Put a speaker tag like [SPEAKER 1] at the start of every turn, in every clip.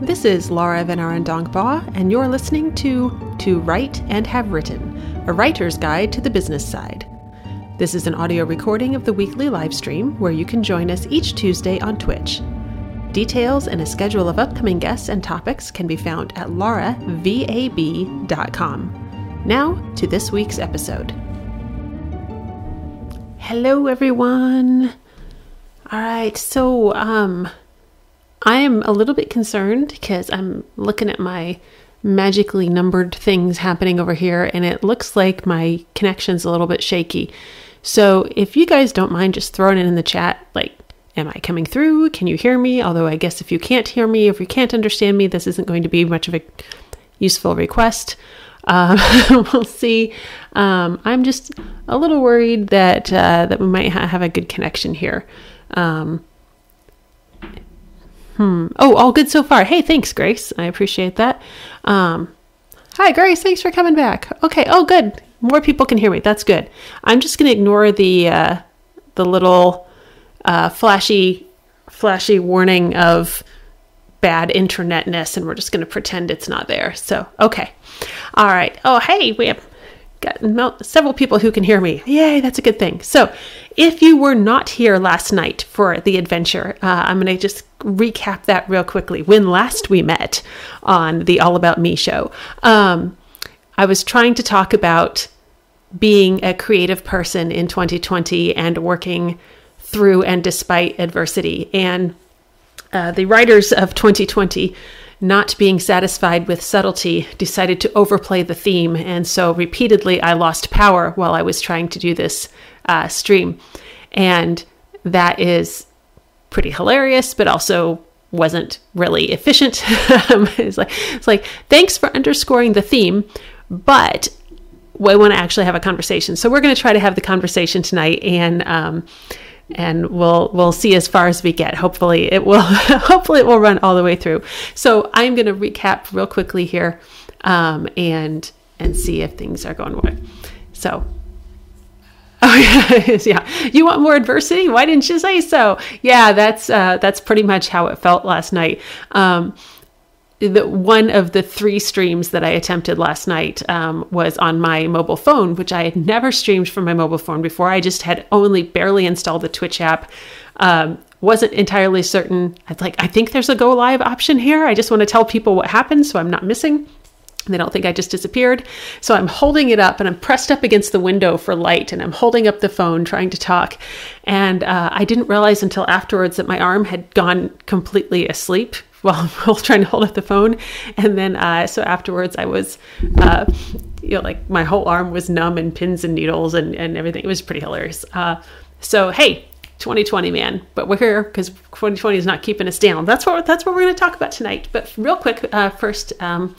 [SPEAKER 1] This is Laura VanArendonk Baugh, and you're listening to To Write and Have Written, a writer's guide to the business side. This is an audio recording of the weekly live stream where you can join us each Tuesday on Twitch. Details and a schedule of upcoming guests and topics can be found at lauravab.com. Now to this week's episode. Hello, everyone. All right, so um, I am a little bit concerned because I'm looking at my magically numbered things happening over here, and it looks like my connection's a little bit shaky. So if you guys don't mind just throwing it in the chat, like, am I coming through? Can you hear me? Although I guess if you can't hear me, if you can't understand me, this isn't going to be much of a useful request. Um, we'll see. Um, I'm just a little worried that uh, that we might ha- have a good connection here. Um, hmm. Oh, all good so far. Hey, thanks, Grace. I appreciate that. Um, hi, Grace. Thanks for coming back. Okay. Oh, good. More people can hear me. That's good. I'm just going to ignore the uh, the little uh, flashy flashy warning of bad internetness, and we're just going to pretend it's not there. So, okay. All right. Oh, hey, we have got several people who can hear me. Yay, that's a good thing. So, if you were not here last night for the adventure, uh, I'm going to just recap that real quickly. When last we met on the All About Me show, um, I was trying to talk about being a creative person in 2020 and working through and despite adversity. And uh, the writers of 2020 not being satisfied with subtlety, decided to overplay the theme. And so repeatedly, I lost power while I was trying to do this uh, stream. And that is pretty hilarious, but also wasn't really efficient. it's like it's like thanks for underscoring the theme, but we want to actually have a conversation. So we're going to try to have the conversation tonight, and um, and we'll we'll see as far as we get. Hopefully it will hopefully it will run all the way through. So I'm going to recap real quickly here, um, and and see if things are going well. So. Oh yeah, yeah. You want more adversity? Why didn't you say so? Yeah, that's uh, that's pretty much how it felt last night. Um, the one of the three streams that I attempted last night um, was on my mobile phone, which I had never streamed from my mobile phone before. I just had only barely installed the Twitch app. Um, wasn't entirely certain. I was like, I think there's a go live option here. I just want to tell people what happened so I'm not missing. They don't think I just disappeared. So I'm holding it up and I'm pressed up against the window for light and I'm holding up the phone trying to talk. And uh, I didn't realize until afterwards that my arm had gone completely asleep while, while trying to hold up the phone. And then, uh, so afterwards, I was, uh, you know, like my whole arm was numb and pins and needles and, and everything. It was pretty hilarious. Uh, so, hey, 2020, man, but we're here because 2020 is not keeping us down. That's what that's what we're going to talk about tonight. But real quick, uh, first, um,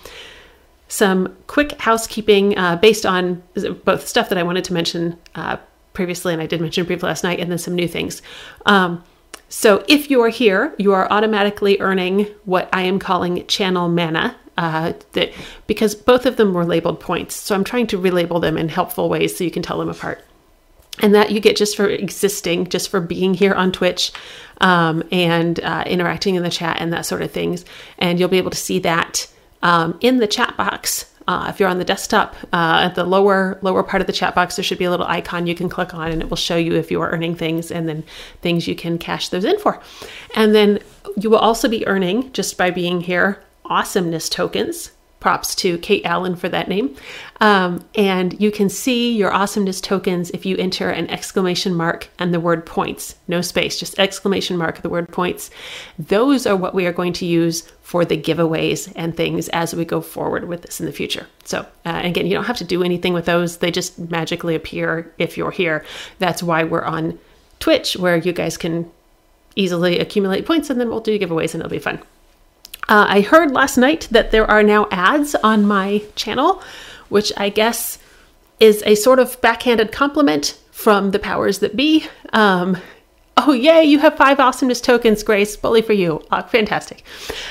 [SPEAKER 1] some quick housekeeping uh, based on both stuff that I wanted to mention uh, previously, and I did mention briefly last night, and then some new things. Um, so if you are here, you are automatically earning what I am calling channel mana. Uh, that because both of them were labeled points, so I'm trying to relabel them in helpful ways so you can tell them apart. And that you get just for existing, just for being here on Twitch um, and uh, interacting in the chat and that sort of things. And you'll be able to see that um, in the chat box uh, if you're on the desktop, uh, at the lower lower part of the chat box, there should be a little icon you can click on, and it will show you if you are earning things, and then things you can cash those in for. And then you will also be earning just by being here awesomeness tokens. Props to Kate Allen for that name. Um, and you can see your awesomeness tokens if you enter an exclamation mark and the word points, no space, just exclamation mark, the word points. Those are what we are going to use for the giveaways and things as we go forward with this in the future. So, uh, again, you don't have to do anything with those, they just magically appear if you're here. That's why we're on Twitch, where you guys can easily accumulate points and then we'll do giveaways and it'll be fun. Uh, I heard last night that there are now ads on my channel, which I guess is a sort of backhanded compliment from the powers that be. Um, oh yay you have five awesomeness tokens grace. Bully for you. Oh, fantastic.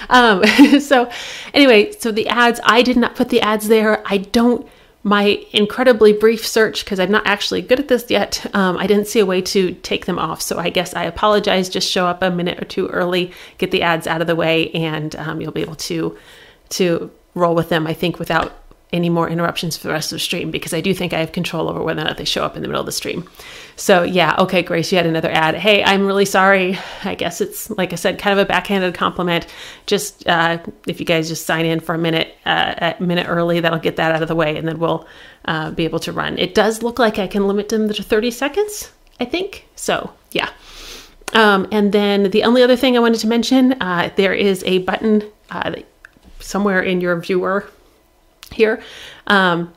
[SPEAKER 1] Um, so anyway so the ads i did not put the ads there. I don't my incredibly brief search, because I'm not actually good at this yet, um, I didn't see a way to take them off. So I guess I apologize. Just show up a minute or two early, get the ads out of the way, and um, you'll be able to to roll with them. I think without any more interruptions for the rest of the stream because I do think I have control over whether or not they show up in the middle of the stream. So yeah, okay, Grace, you had another ad. Hey, I'm really sorry. I guess it's like I said, kind of a backhanded compliment. Just uh, if you guys just sign in for a minute, uh, a minute early, that'll get that out of the way, and then we'll uh, be able to run. It does look like I can limit them to 30 seconds. I think so. Yeah. Um, and then the only other thing I wanted to mention, uh, there is a button uh, somewhere in your viewer here. Um,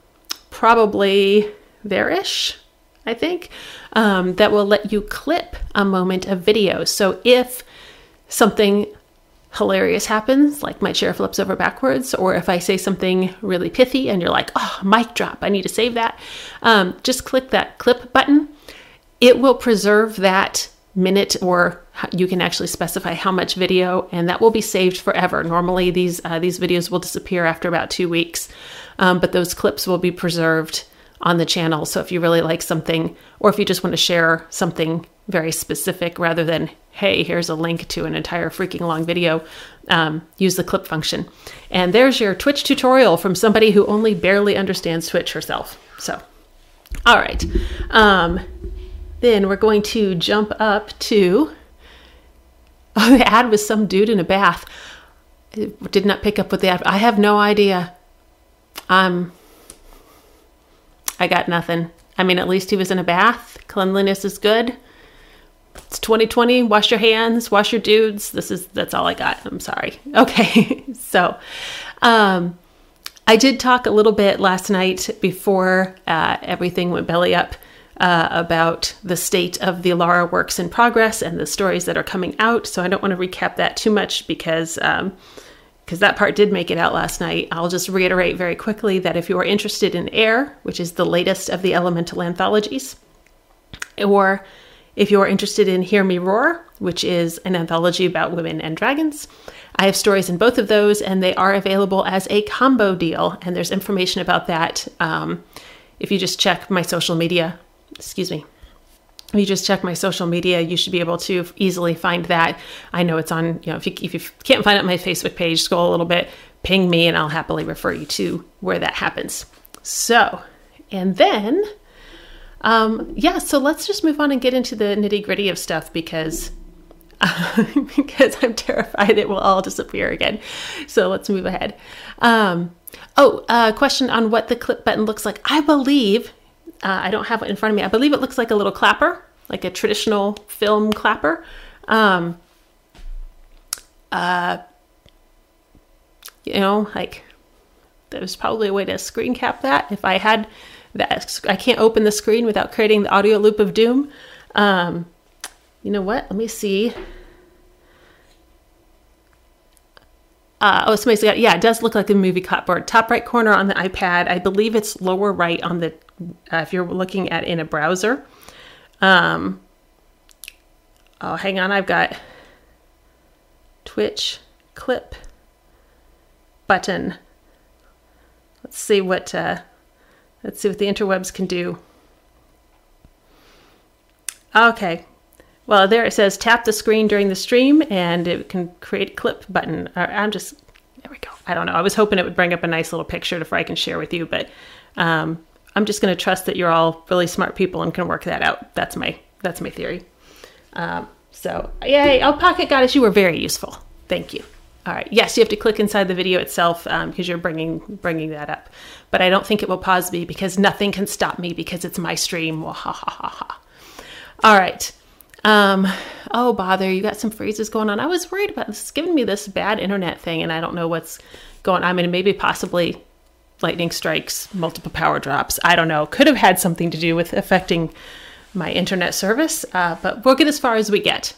[SPEAKER 1] probably there-ish, I think, um, that will let you clip a moment of video. So if something hilarious happens, like my chair flips over backwards, or if I say something really pithy and you're like, oh, mic drop, I need to save that, um, just click that clip button. It will preserve that minute or you can actually specify how much video and that will be saved forever normally these uh, these videos will disappear after about two weeks um, but those clips will be preserved on the channel so if you really like something or if you just want to share something very specific rather than hey here's a link to an entire freaking long video um, use the clip function and there's your twitch tutorial from somebody who only barely understands twitch herself so all right um, then we're going to jump up to. Oh, the ad was some dude in a bath. I did not pick up with the ad. I have no idea. Um, I got nothing. I mean, at least he was in a bath. Cleanliness is good. It's 2020. Wash your hands. Wash your dudes. This is that's all I got. I'm sorry. Okay, so um, I did talk a little bit last night before uh, everything went belly up uh, about the state of the Alara works in progress and the stories that are coming out. So I don't want to recap that too much because um, because that part did make it out last night. I'll just reiterate very quickly that if you are interested in Air, which is the latest of the elemental anthologies, or if you are interested in Hear Me Roar, which is an anthology about women and dragons, I have stories in both of those, and they are available as a combo deal. And there's information about that um, if you just check my social media excuse me if you just check my social media, you should be able to easily find that. I know it's on, you know, if you, if you can't find it my Facebook page, scroll a little bit, ping me, and I'll happily refer you to where that happens. So, and then, um, yeah, so let's just move on and get into the nitty gritty of stuff because. Uh, because I'm terrified it will all disappear again. So let's move ahead. Um, oh, uh, question on what the clip button looks like. I believe uh, I don't have it in front of me. I believe it looks like a little clapper, like a traditional film clapper. Um, uh, you know, like there's probably a way to screen cap that. If I had that, I can't open the screen without creating the audio loop of doom. Um, you know what? Let me see. Uh, oh, somebody's got, yeah, it does look like a movie clapboard. Top right corner on the iPad. I believe it's lower right on the uh, if you're looking at in a browser. Um, oh, hang on, I've got Twitch clip button. Let's see what uh, let's see what the interwebs can do. Okay, well there it says tap the screen during the stream and it can create a clip button. Uh, I'm just there we go. I don't know. I was hoping it would bring up a nice little picture to I can share with you, but um, I'm just going to trust that you're all really smart people and can work that out. That's my that's my theory. Um, so yay, oh Pocket Goddess, you were very useful. Thank you. All right. Yes, you have to click inside the video itself because um, you're bringing bringing that up. But I don't think it will pause me because nothing can stop me because it's my stream. ha ha ha ha. All right. Um, oh bother, you got some freezes going on. I was worried about this. It's giving me this bad internet thing, and I don't know what's going. on. I mean, maybe possibly lightning strikes, multiple power drops. I don't know. Could have had something to do with affecting my internet service, uh, but we'll get as far as we get.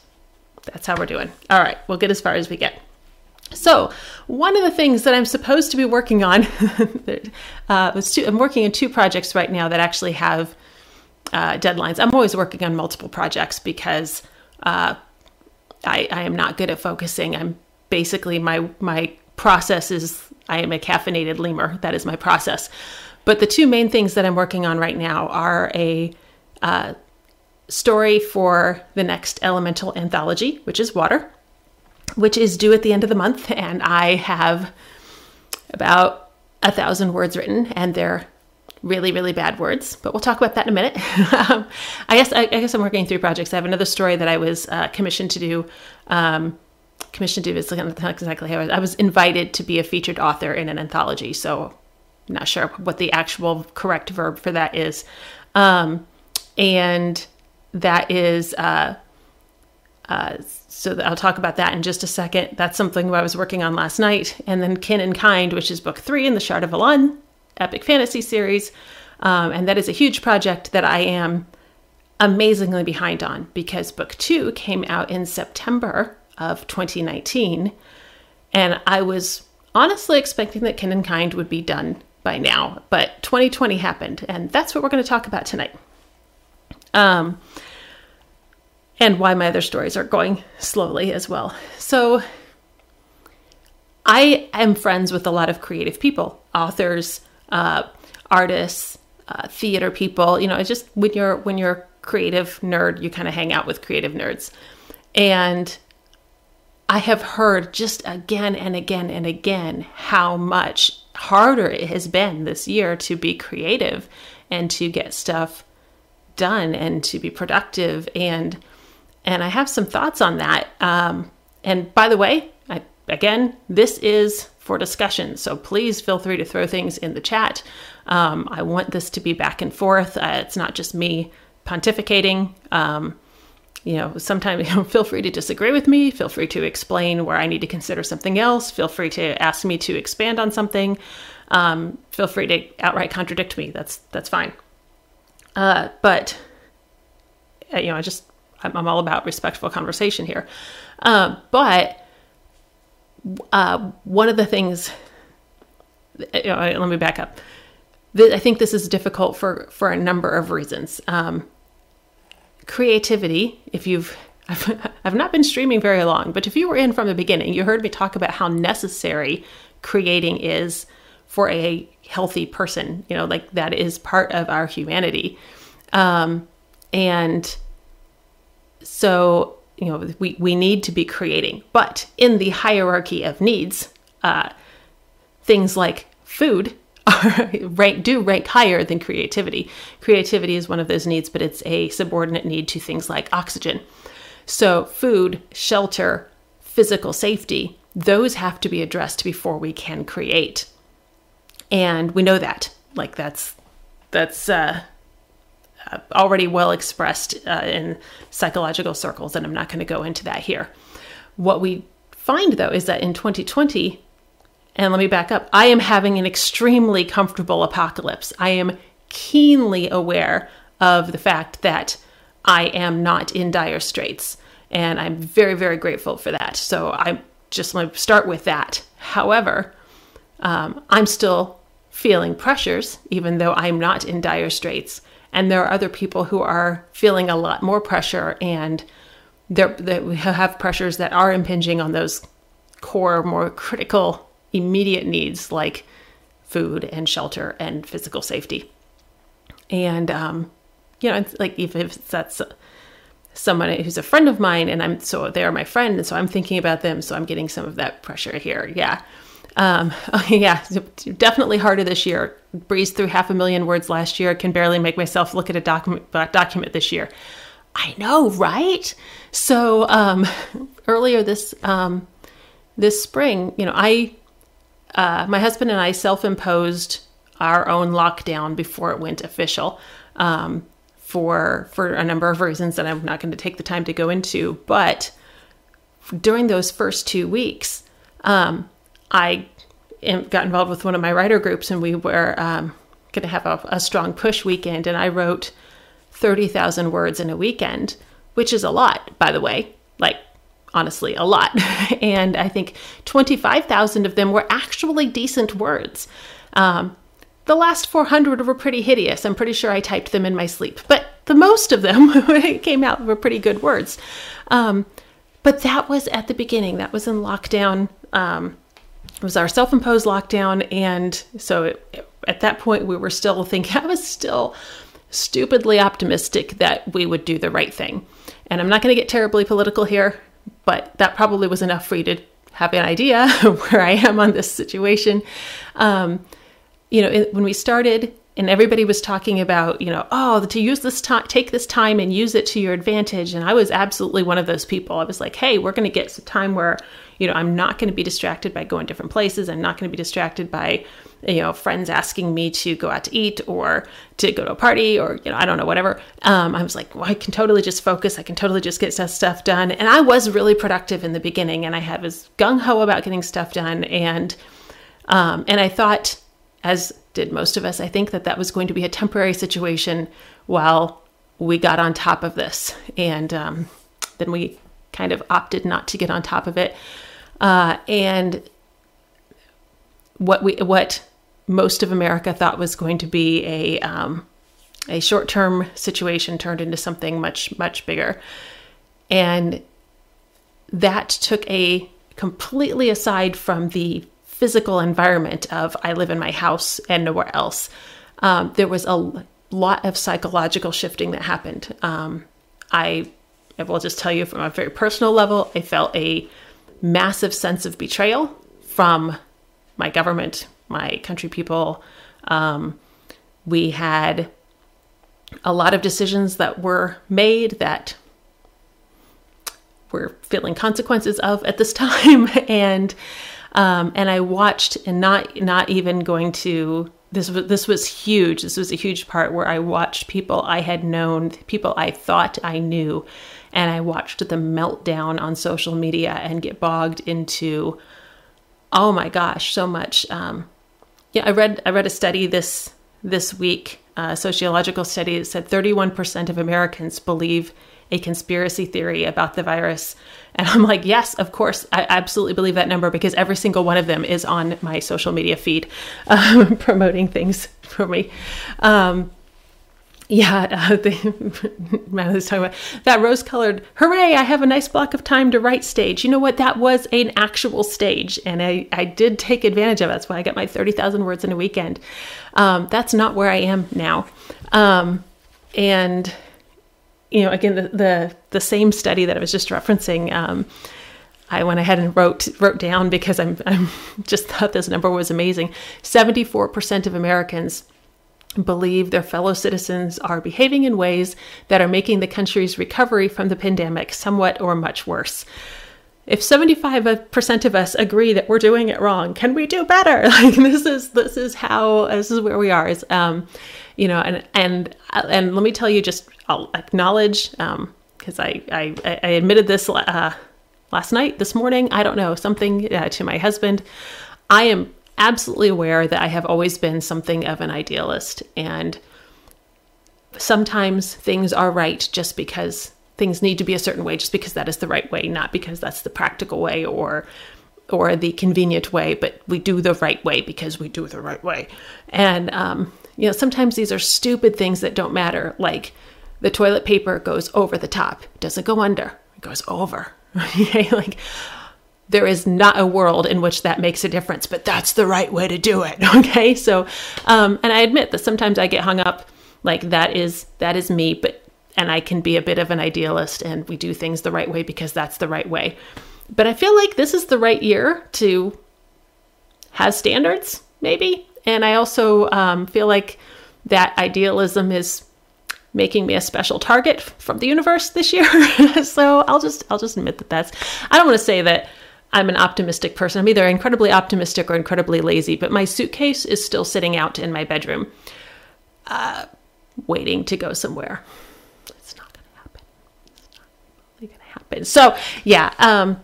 [SPEAKER 1] That's how we're doing. All right, we'll get as far as we get. So, one of the things that I'm supposed to be working on, uh, two, I'm working on two projects right now that actually have uh, deadlines. I'm always working on multiple projects because uh, I, I am not good at focusing. I'm basically my my process is I am a caffeinated lemur. That is my process. But the two main things that I'm working on right now are a uh, story for the next elemental anthology, which is water, which is due at the end of the month. And I have about a thousand words written, and they're really, really bad words. But we'll talk about that in a minute. I guess I, I, guess I'm working through projects. I have another story that I was uh, commissioned to do. Um, commissioned to do is not exactly how I was. I was invited to be a featured author in an anthology. So I'm not sure what the actual correct verb for that is. Um, and that is uh, uh, so I'll talk about that in just a second. That's something I was working on last night. And then Kin and Kind, which is book three in the Shard of Alun epic fantasy series. Um, and that is a huge project that I am amazingly behind on because book two came out in September of 2019. And I was honestly expecting that Kin and Kind would be done by now, but 2020 happened. And that's what we're going to talk about tonight. Um, and why my other stories are going slowly as well. So, I am friends with a lot of creative people, authors, uh, artists, uh, theater people. You know, it's just when you're when you're a creative nerd, you kind of hang out with creative nerds, and I have heard just again and again and again how much harder it has been this year to be creative and to get stuff done and to be productive and and I have some thoughts on that. Um, and by the way, I, again, this is for discussion, so please feel free to throw things in the chat. Um, I want this to be back and forth. Uh, it's not just me pontificating. Um, you know, sometimes you know, feel free to disagree with me. Feel free to explain where I need to consider something else. Feel free to ask me to expand on something. Um, feel free to outright contradict me. That's that's fine. Uh, but uh, you know, I just I'm, I'm all about respectful conversation here. Uh, but uh, one of the things, you know, let me back up. I think this is difficult for for a number of reasons. Um, creativity, if you've I've, I've not been streaming very long, but if you were in from the beginning, you heard me talk about how necessary creating is for a healthy person. You know, like that is part of our humanity. Um, and so you know we, we need to be creating but in the hierarchy of needs uh, things like food rank do rank higher than creativity. Creativity is one of those needs but it's a subordinate need to things like oxygen. So food shelter physical safety those have to be addressed before we can create. And we know that. Like that's that's uh already well expressed uh, in psychological circles, and I'm not going to go into that here. What we find though is that in 2020, and let me back up, I am having an extremely comfortable apocalypse. I am keenly aware of the fact that I am not in dire straits, and I'm very, very grateful for that. So I just want to start with that. However, um, I'm still feeling pressures, even though I'm not in dire straits. And there are other people who are feeling a lot more pressure and we have pressures that are impinging on those core, more critical, immediate needs like food and shelter and physical safety. And, um, you know, it's like if, if that's someone who's a friend of mine and I'm so they're my friend and so I'm thinking about them, so I'm getting some of that pressure here. Yeah. Um, yeah, definitely harder this year. Breezed through half a million words last year. Can barely make myself look at a document document this year. I know, right? So um, earlier this um, this spring, you know, I uh, my husband and I self imposed our own lockdown before it went official. Um, for for a number of reasons that I'm not going to take the time to go into, but during those first two weeks, um, I got involved with one of my writer groups, and we were um, going to have a, a, strong push weekend, and I wrote thirty thousand words in a weekend, which is a lot, by the way. Like honestly, a lot. and I think twenty five thousand of them were actually decent words. Um, the last 400 were pretty hideous. I'm pretty sure I typed them in my sleep, but the most of them came out were pretty good words. Um, but that was at the beginning. That was in lockdown. Um, it was our self-imposed lockdown, and so it, it, at that point we were still thinking I was still stupidly optimistic that we would do the right thing. And I'm not going to get terribly political here, but that probably was enough for you to have an idea where I am on this situation. Um, you know, it, when we started, and everybody was talking about, you know, oh, to use this time, take this time and use it to your advantage. And I was absolutely one of those people. I was like, hey, we're going to get some time where, you know, I'm not going to be distracted by going different places. I'm not going to be distracted by, you know, friends asking me to go out to eat or to go to a party or, you know, I don't know, whatever. Um, I was like, well, I can totally just focus. I can totally just get stuff done. And I was really productive in the beginning and I had was gung ho about getting stuff done. And, um, and I thought, as did most of us, I think that that was going to be a temporary situation while we got on top of this. And um, then we kind of opted not to get on top of it. Uh, and what we what most of America thought was going to be a um, a short term situation turned into something much much bigger, and that took a completely aside from the physical environment of I live in my house and nowhere else. Um, there was a lot of psychological shifting that happened. Um, I, I will just tell you from a very personal level, I felt a massive sense of betrayal from my government, my country people. Um, we had a lot of decisions that were made that we're feeling consequences of at this time. and um, and I watched, and not not even going to this was this was huge. This was a huge part where I watched people I had known, people I thought I knew, and I watched the meltdown on social media and get bogged into, oh my gosh, so much. Um, yeah, I read I read a study this this week, a sociological study that said 31% of Americans believe a conspiracy theory about the virus. And I'm like, yes, of course, I absolutely believe that number because every single one of them is on my social media feed um, promoting things for me. Um, yeah, uh, the, man was talking about that rose colored, hooray, I have a nice block of time to write stage. You know what? That was an actual stage, and I, I did take advantage of it. That's why I got my 30,000 words in a weekend. Um, that's not where I am now. Um, and you know, again, the, the, the same study that I was just referencing, um, I went ahead and wrote wrote down because I'm I'm just thought this number was amazing. Seventy four percent of Americans believe their fellow citizens are behaving in ways that are making the country's recovery from the pandemic somewhat or much worse. If 75% of us agree that we're doing it wrong, can we do better? Like this is this is how this is where we are. Is um, you know, and and and let me tell you, just I'll acknowledge um, because I, I I admitted this uh, last night, this morning. I don't know something uh, to my husband. I am absolutely aware that I have always been something of an idealist, and sometimes things are right just because things need to be a certain way, just because that is the right way, not because that's the practical way or or the convenient way, but we do the right way because we do the right way. And um, you know, sometimes these are stupid things that don't matter, like the toilet paper goes over the top, doesn't go under, it goes over. okay, like there is not a world in which that makes a difference, but that's the right way to do it. Okay, so um, and I admit that sometimes I get hung up like that is that is me, but and I can be a bit of an idealist and we do things the right way because that's the right way. But I feel like this is the right year to have standards, maybe and I also um, feel like that idealism is making me a special target from the universe this year. so I'll just I'll just admit that that's I don't want to say that I'm an optimistic person. I'm either incredibly optimistic or incredibly lazy, but my suitcase is still sitting out in my bedroom, uh, waiting to go somewhere. It's not going to happen. It's not really going to happen. So yeah. Um,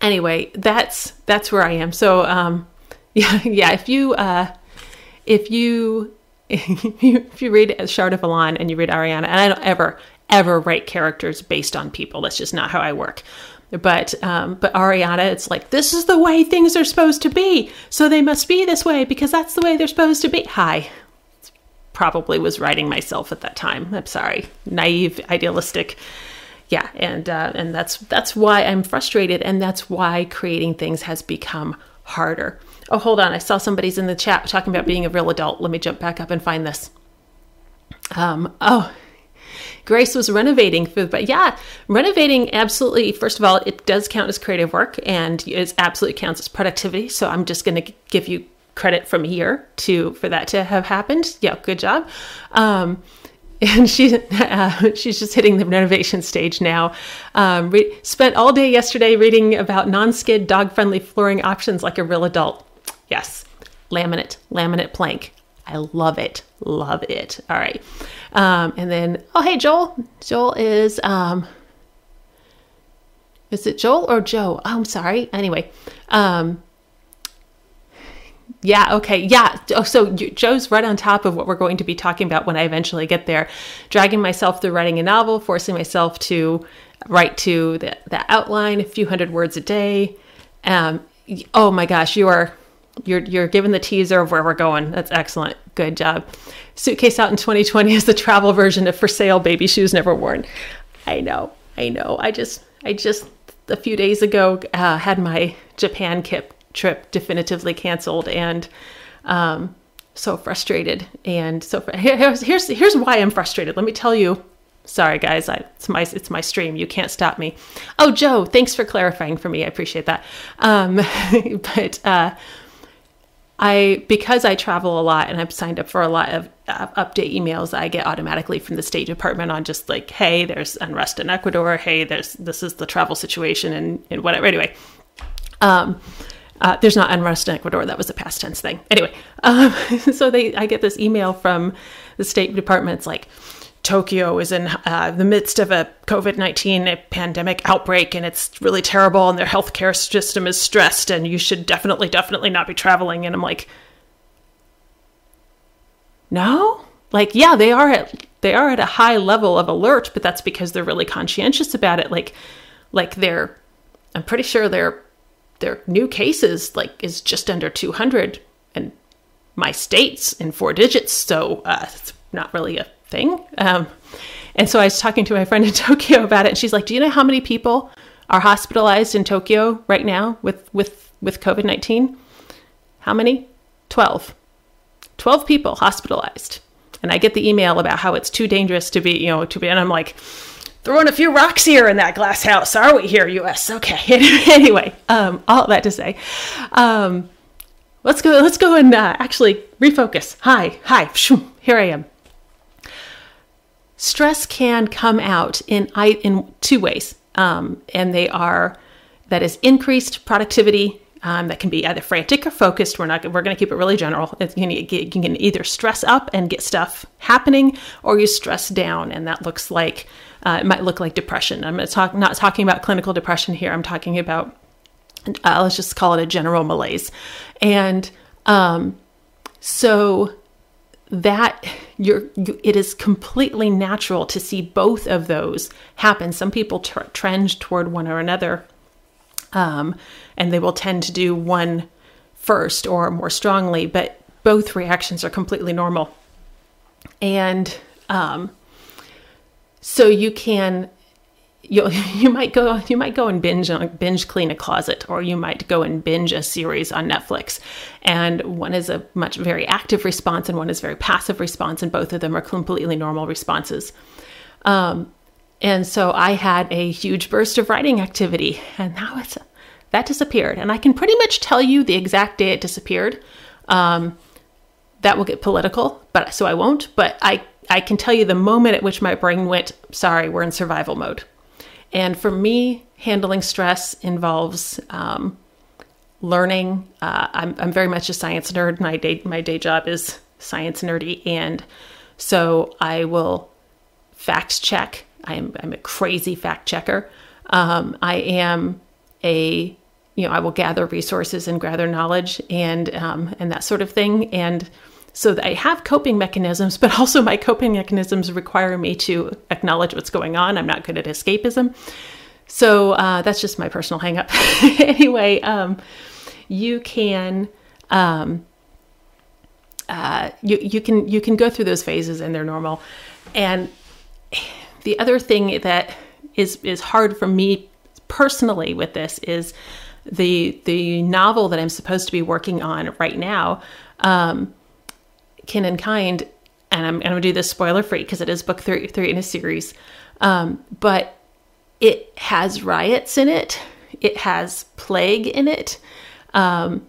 [SPEAKER 1] anyway, that's that's where I am. So um, yeah, yeah. If you uh, if you if you read Shard of Alon and you read Ariana, and I don't ever ever write characters based on people. That's just not how I work. But um, but Ariana, it's like this is the way things are supposed to be, so they must be this way because that's the way they're supposed to be. Hi, probably was writing myself at that time. I'm sorry, naive, idealistic. Yeah, and uh, and that's that's why I'm frustrated, and that's why creating things has become harder. Oh, hold on. I saw somebody's in the chat talking about being a real adult. Let me jump back up and find this. Um, oh, Grace was renovating but yeah, renovating absolutely. First of all, it does count as creative work, and it absolutely counts as productivity. So I'm just going to give you credit from here to for that to have happened. Yeah, good job. Um, and she uh, she's just hitting the renovation stage now. Um, re- spent all day yesterday reading about non-skid dog-friendly flooring options like a real adult. Yes, laminate, laminate plank. I love it. Love it. All right. Um, and then, oh, hey, Joel. Joel is, um, is it Joel or Joe? Oh, I'm sorry. Anyway, um, yeah, okay. Yeah. Oh, so Joe's right on top of what we're going to be talking about when I eventually get there. Dragging myself through writing a novel, forcing myself to write to the, the outline, a few hundred words a day. Um, oh my gosh, you are you're you're given the teaser of where we're going. That's excellent. Good job. Suitcase out in 2020 is the travel version of for sale baby shoes never worn. I know. I know. I just I just a few days ago uh, had my Japan kip trip definitively canceled and um, so frustrated and so here's here's here's why I'm frustrated. Let me tell you. Sorry guys, I, it's my it's my stream. You can't stop me. Oh Joe, thanks for clarifying for me. I appreciate that. Um, but uh, I because I travel a lot and I've signed up for a lot of uh, update emails I get automatically from the State Department on just like, hey, there's unrest in Ecuador. Hey, there's this is the travel situation and, and whatever. Anyway, um, uh, there's not unrest in Ecuador. That was a past tense thing. Anyway, um, so they I get this email from the State Department. It's like Tokyo is in uh, the midst of a COVID 19 pandemic outbreak and it's really terrible and their healthcare system is stressed and you should definitely, definitely not be traveling. And I'm like, no? Like, yeah, they are at they are at a high level of alert, but that's because they're really conscientious about it. Like, like they're, I'm pretty sure their their new cases like is just under 200, and my state's in four digits, so uh, it's not really a thing. Um, and so I was talking to my friend in Tokyo about it, and she's like, "Do you know how many people are hospitalized in Tokyo right now with with with COVID nineteen? How many? Twelve. Twelve people hospitalized." And I get the email about how it's too dangerous to be, you know, to be, and I'm like, throwing a few rocks here in that glass house, are we here, U.S.? Okay. anyway, um, all that to say, um, let's go. Let's go and uh, actually refocus. Hi, hi. Here I am stress can come out in in two ways, um, and they are that is increased productivity. Um, that can be either frantic or focused. We're not. We're going to keep it really general. you, can, either stress up and get stuff happening, or you stress down, and that looks like uh, it might look like depression. I'm not, talk, not talking about clinical depression here. I'm talking about uh, let's just call it a general malaise, and um, so that you're you, it is completely natural to see both of those happen. Some people tr- trend toward one or another um, and they will tend to do one first or more strongly but both reactions are completely normal. And um, so you can you you might go you might go and binge binge clean a closet or you might go and binge a series on Netflix. And one is a much very active response and one is very passive response and both of them are completely normal responses. Um, and so I had a huge burst of writing activity and now it's that disappeared. And I can pretty much tell you the exact day it disappeared. Um, that will get political but so I won't but I I can tell you the moment at which my brain went sorry we're in survival mode and for me, handling stress involves um, learning. Uh, I'm, I'm very much a science nerd. My day, my day job is science nerdy. And so I will fact check. I'm, I'm a crazy fact checker. Um, I am a, you know, I will gather resources and gather knowledge and, um, and that sort of thing. And so I have coping mechanisms, but also my coping mechanisms require me to acknowledge what's going on. I'm not good at escapism. So uh, that's just my personal hangup. anyway, um, you can um, uh, you you can you can go through those phases and they're normal. And the other thing that is is hard for me personally with this is the the novel that I'm supposed to be working on right now, um, Kin and Kind, and I'm, I'm going to do this spoiler free because it is book three, three in a series, um, but it has riots in it. It has plague in it. Um,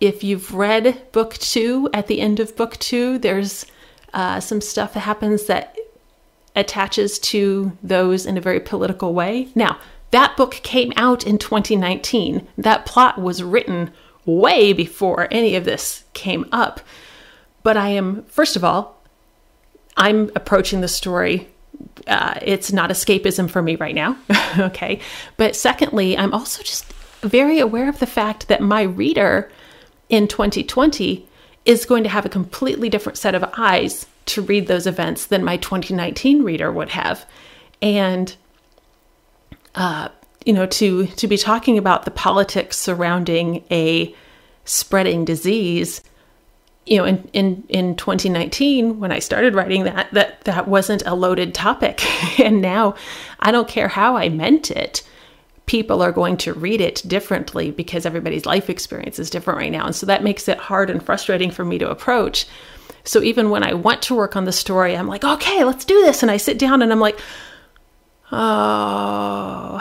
[SPEAKER 1] if you've read book two, at the end of book two, there's uh, some stuff that happens that attaches to those in a very political way. Now, that book came out in 2019. That plot was written way before any of this came up. But I am, first of all, I'm approaching the story. Uh, it's not escapism for me right now. okay. But secondly, I'm also just very aware of the fact that my reader in 2020 is going to have a completely different set of eyes to read those events than my 2019 reader would have. And uh, you know, to to be talking about the politics surrounding a spreading disease, you know, in in in 2019 when I started writing that, that that wasn't a loaded topic, and now I don't care how I meant it. People are going to read it differently because everybody's life experience is different right now. And so that makes it hard and frustrating for me to approach. So even when I want to work on the story, I'm like, okay, let's do this. And I sit down and I'm like, oh,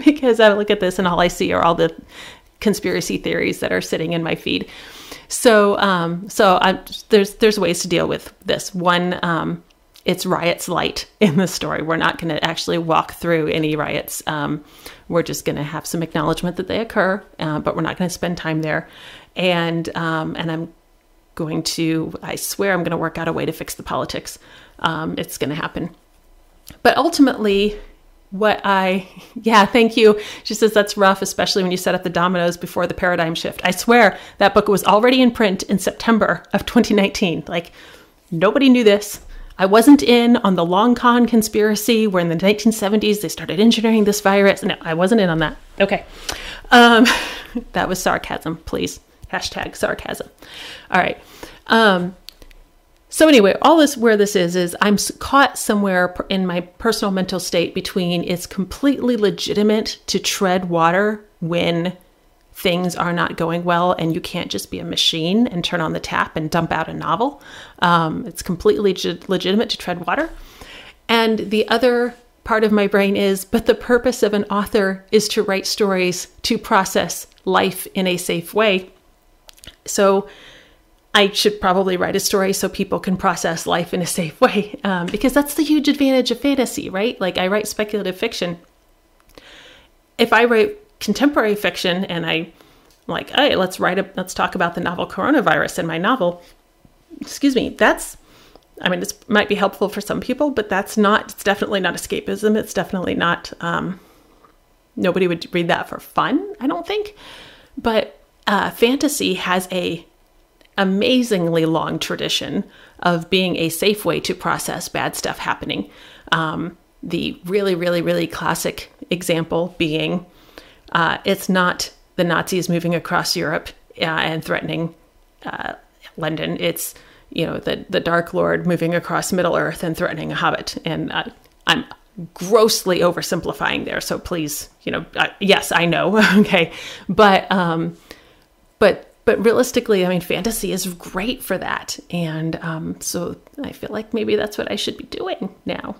[SPEAKER 1] because I look at this and all I see are all the conspiracy theories that are sitting in my feed. So, um, so I, there's there's ways to deal with this. One, um, it's riots light in the story. We're not going to actually walk through any riots. Um, we're just going to have some acknowledgement that they occur, uh, but we're not going to spend time there. And um, and I'm going to, I swear, I'm going to work out a way to fix the politics. Um, it's going to happen. But ultimately, what I, yeah, thank you. She says that's rough, especially when you set up the dominoes before the paradigm shift. I swear that book was already in print in September of 2019. Like, nobody knew this. I wasn't in on the long con conspiracy where in the 1970s they started engineering this virus. No, I wasn't in on that. Okay. Um, that was sarcasm, please. Hashtag sarcasm. All right. Um, so anyway, all this where this is is I'm caught somewhere in my personal mental state between it's completely legitimate to tread water when things are not going well and you can't just be a machine and turn on the tap and dump out a novel. Um, it's completely leg- legitimate to tread water. And the other part of my brain is, but the purpose of an author is to write stories to process life in a safe way. So I should probably write a story so people can process life in a safe way, um, because that's the huge advantage of fantasy, right? Like I write speculative fiction. If I write contemporary fiction and I like, hey, let's write a, let's talk about the novel coronavirus in my novel. Excuse me, that's I mean, it might be helpful for some people, but that's not, it's definitely not escapism. It's definitely not, um, nobody would read that for fun, I don't think. But uh, fantasy has a amazingly long tradition of being a safe way to process bad stuff happening. Um, the really, really, really classic example being uh, it's not the Nazis moving across Europe uh, and threatening uh, London. It's you know the the Dark Lord moving across Middle Earth and threatening a Hobbit. And uh, I'm grossly oversimplifying there, so please, you know, uh, yes, I know, okay, but um, but but realistically, I mean, fantasy is great for that. And um, so I feel like maybe that's what I should be doing now.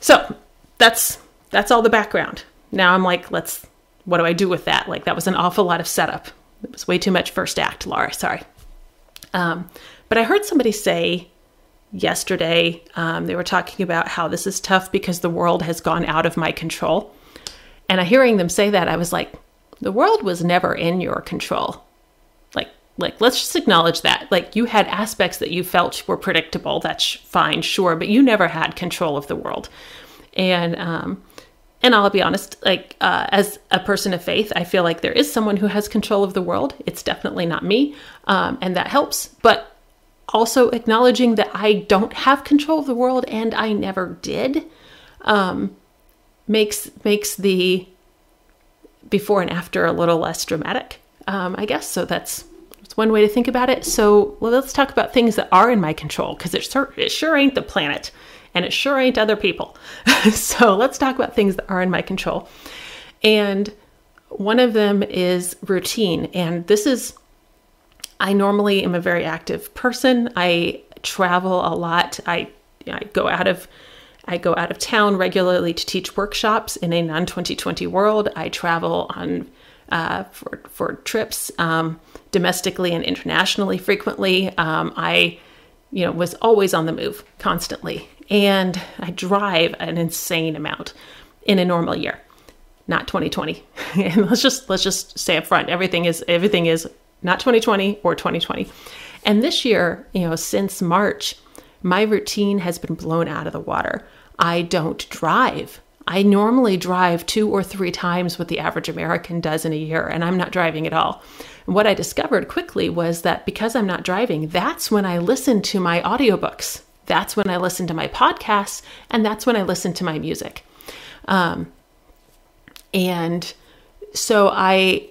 [SPEAKER 1] So that's that's all the background. Now I'm like, let's what do I do with that? Like that was an awful lot of setup. It was way too much first act, Laura. Sorry. Um, but I heard somebody say yesterday um, they were talking about how this is tough because the world has gone out of my control. And I hearing them say that, I was like, the world was never in your control. Like, like let's just acknowledge that. Like you had aspects that you felt were predictable. That's fine, sure, but you never had control of the world. And um, and I'll be honest, like uh, as a person of faith, I feel like there is someone who has control of the world. It's definitely not me, um, and that helps. But also acknowledging that I don't have control of the world and I never did um, makes makes the before and after a little less dramatic, um, I guess. So that's, that's one way to think about it. So well, let's talk about things that are in my control because it, sure, it sure ain't the planet and it sure ain't other people. so let's talk about things that are in my control. And One of them is routine. And this is, I normally am a very active person. I travel a lot. I, I go out of I go out of town regularly to teach workshops in a non 2020 world. I travel on uh, for for trips um, domestically and internationally frequently. Um, I, you know, was always on the move constantly, and I drive an insane amount in a normal year, not 2020. and let's just let's just say up front, everything is everything is not 2020 or 2020. And this year, you know, since March, my routine has been blown out of the water. I don't drive. I normally drive two or three times what the average American does in a year, and I'm not driving at all. And what I discovered quickly was that because I'm not driving, that's when I listen to my audiobooks. That's when I listen to my podcasts, and that's when I listen to my music. Um, and so I,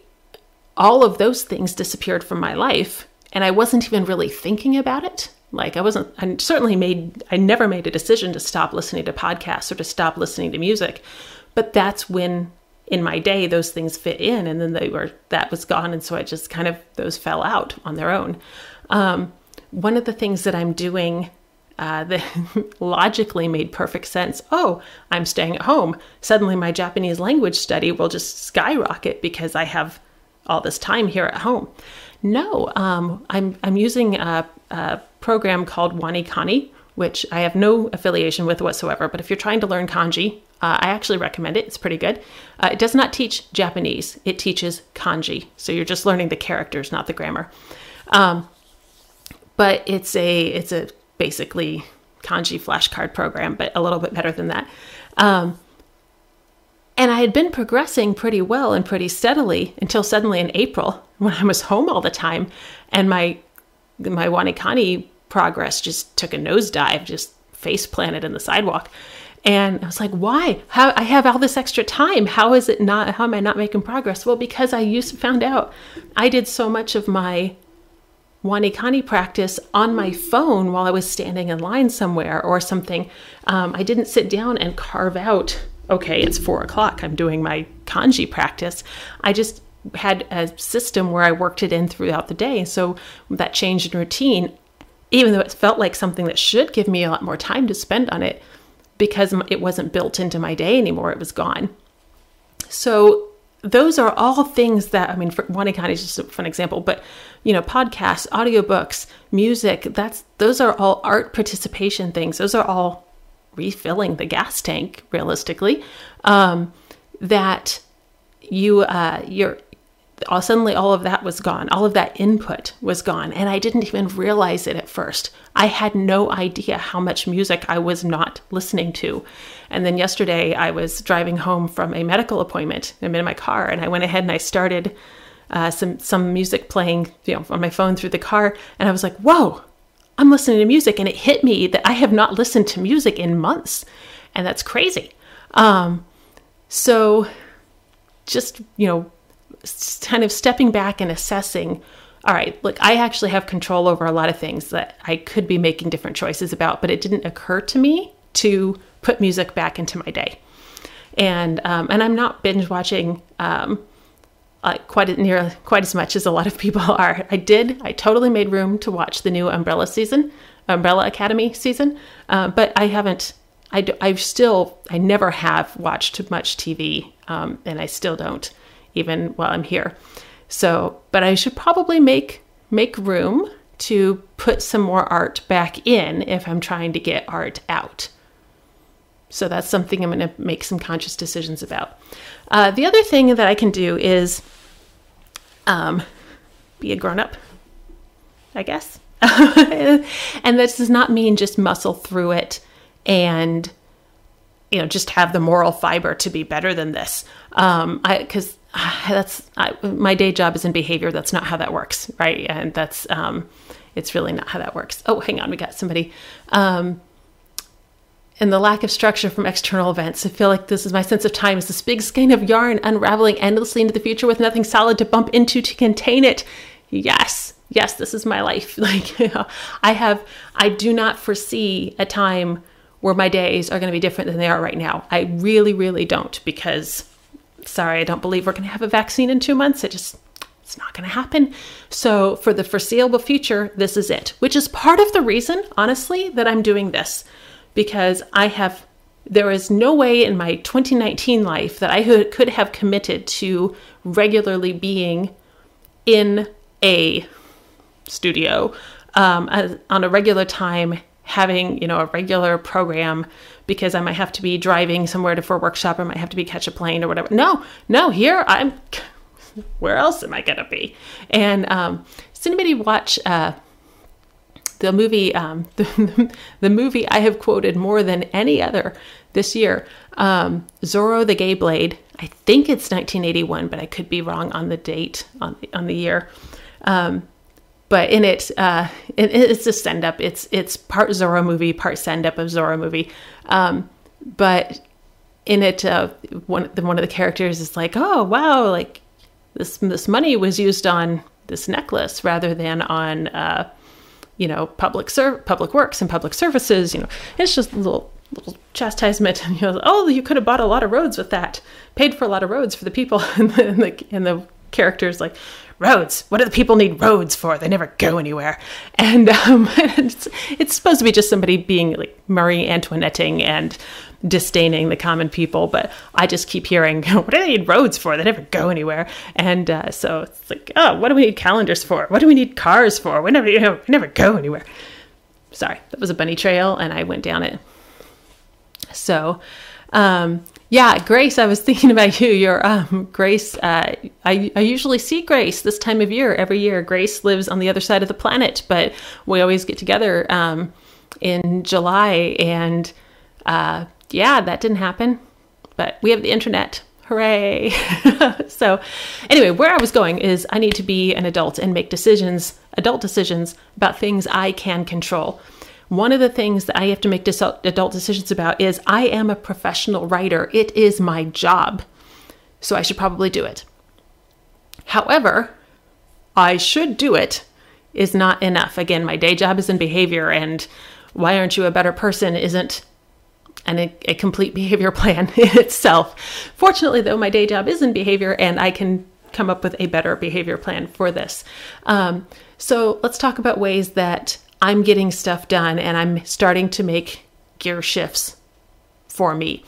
[SPEAKER 1] all of those things disappeared from my life, and I wasn't even really thinking about it. Like I wasn't, I certainly made, I never made a decision to stop listening to podcasts or to stop listening to music. But that's when in my day those things fit in and then they were, that was gone. And so I just kind of, those fell out on their own. Um, one of the things that I'm doing uh, that logically made perfect sense. Oh, I'm staying at home. Suddenly, my Japanese language study will just skyrocket because I have all this time here at home. No, um, I'm I'm using a, a program called WaniKani, which I have no affiliation with whatsoever. But if you're trying to learn kanji, uh, I actually recommend it. It's pretty good. Uh, it does not teach Japanese, it teaches kanji. So you're just learning the characters, not the grammar. Um, but it's a it's a basically kanji flashcard program, but a little bit better than that. Um, and I had been progressing pretty well and pretty steadily until suddenly in April, when I was home all the time, and my my WaniKani progress just took a nosedive, just face planted in the sidewalk. And I was like, why? How I have all this extra time. How is it not how am I not making progress? Well, because I used found out I did so much of my WaniKani practice on my phone while I was standing in line somewhere or something. Um, I didn't sit down and carve out, okay, it's four o'clock, I'm doing my kanji practice. I just had a system where I worked it in throughout the day. So that change in routine, even though it felt like something that should give me a lot more time to spend on it, because it wasn't built into my day anymore, it was gone. So those are all things that I mean, for WaniKani is just a fun example, but you know, podcasts, audiobooks, music, that's those are all art participation things. Those are all refilling the gas tank, realistically. Um, that you uh, you're all, suddenly all of that was gone. All of that input was gone. And I didn't even realize it at first. I had no idea how much music I was not listening to. And then yesterday I was driving home from a medical appointment. I'm in my car and I went ahead and I started uh, some, some music playing you know, on my phone through the car. And I was like, whoa, I'm listening to music. And it hit me that I have not listened to music in months. And that's crazy. Um, so just, you know, kind of stepping back and assessing all right, look, I actually have control over a lot of things that I could be making different choices about, but it didn't occur to me to put music back into my day. And um, and I'm not binge watching um, uh, quite near quite as much as a lot of people are. I did. I totally made room to watch the new Umbrella season, Umbrella Academy season, uh, but I haven't. I I've still. I never have watched much TV, um, and I still don't even while I'm here. So, but I should probably make make room to put some more art back in if I'm trying to get art out. So that's something I'm going to make some conscious decisions about. Uh, the other thing that I can do is um, be a grown up, I guess. and this does not mean just muscle through it and you know just have the moral fiber to be better than this um because that's I, my day job is in behavior. That's not how that works, right? And that's um, it's really not how that works. Oh, hang on, we got somebody. Um, and the lack of structure from external events. I feel like this is my sense of time is this big skein of yarn unraveling endlessly into the future with nothing solid to bump into to contain it. Yes, yes, this is my life. Like I have, I do not foresee a time where my days are going to be different than they are right now. I really, really don't because sorry, I don't believe we're going to have a vaccine in two months. It just, it's not going to happen. So, for the foreseeable future, this is it, which is part of the reason, honestly, that I'm doing this because I have, there is no way in my 2019 life that I could have committed to regularly being in a studio um, on a regular time having you know a regular program because I might have to be driving somewhere to for a workshop, I might have to be catch a plane or whatever. No, no, here I'm. Where else am I gonna be? And um, does anybody watch uh, the movie? Um, the, the movie I have quoted more than any other this year, um, Zorro the Gay Blade. I think it's 1981, but I could be wrong on the date on the, on the year. Um, but in it, uh, it, it's a send up. It's it's part Zorro movie, part send up of Zorro movie. Um, but in it, uh, one the, one of the characters is like, "Oh wow, like this this money was used on this necklace rather than on uh, you know public ser- public works and public services." You know, it's just a little little chastisement. And you know, oh, you could have bought a lot of roads with that, paid for a lot of roads for the people, and the, and the, and the characters like roads. What do the people need roads for? They never go anywhere. And um, it's, it's, supposed to be just somebody being like Marie Antoinetting and disdaining the common people. But I just keep hearing, what do they need roads for? They never go anywhere. And uh, so it's like, oh, what do we need calendars for? What do we need cars for? We never, you know, we never go anywhere. Sorry, that was a bunny trail, and I went down it. So, um, yeah, Grace, I was thinking about you. Your um, Grace, uh, I, I usually see Grace this time of year. Every year, Grace lives on the other side of the planet, but we always get together um, in July. And uh, yeah, that didn't happen. But we have the internet. Hooray! so, anyway, where I was going is I need to be an adult and make decisions, adult decisions about things I can control one of the things that I have to make adult decisions about is I am a professional writer. It is my job. So I should probably do it. However, I should do it is not enough. Again, my day job is in behavior, and why aren't you a better person isn't an, a complete behavior plan in itself. Fortunately, though, my day job is in behavior, and I can come up with a better behavior plan for this. Um, so let's talk about ways that I'm getting stuff done and I'm starting to make gear shifts for me.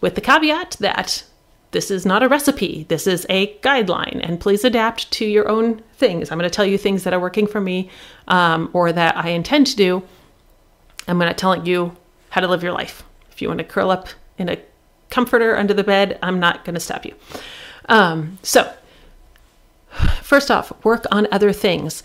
[SPEAKER 1] With the caveat that this is not a recipe, this is a guideline, and please adapt to your own things. I'm going to tell you things that are working for me um, or that I intend to do. I'm not telling you how to live your life. If you want to curl up in a comforter under the bed, I'm not going to stop you. Um, so, first off, work on other things.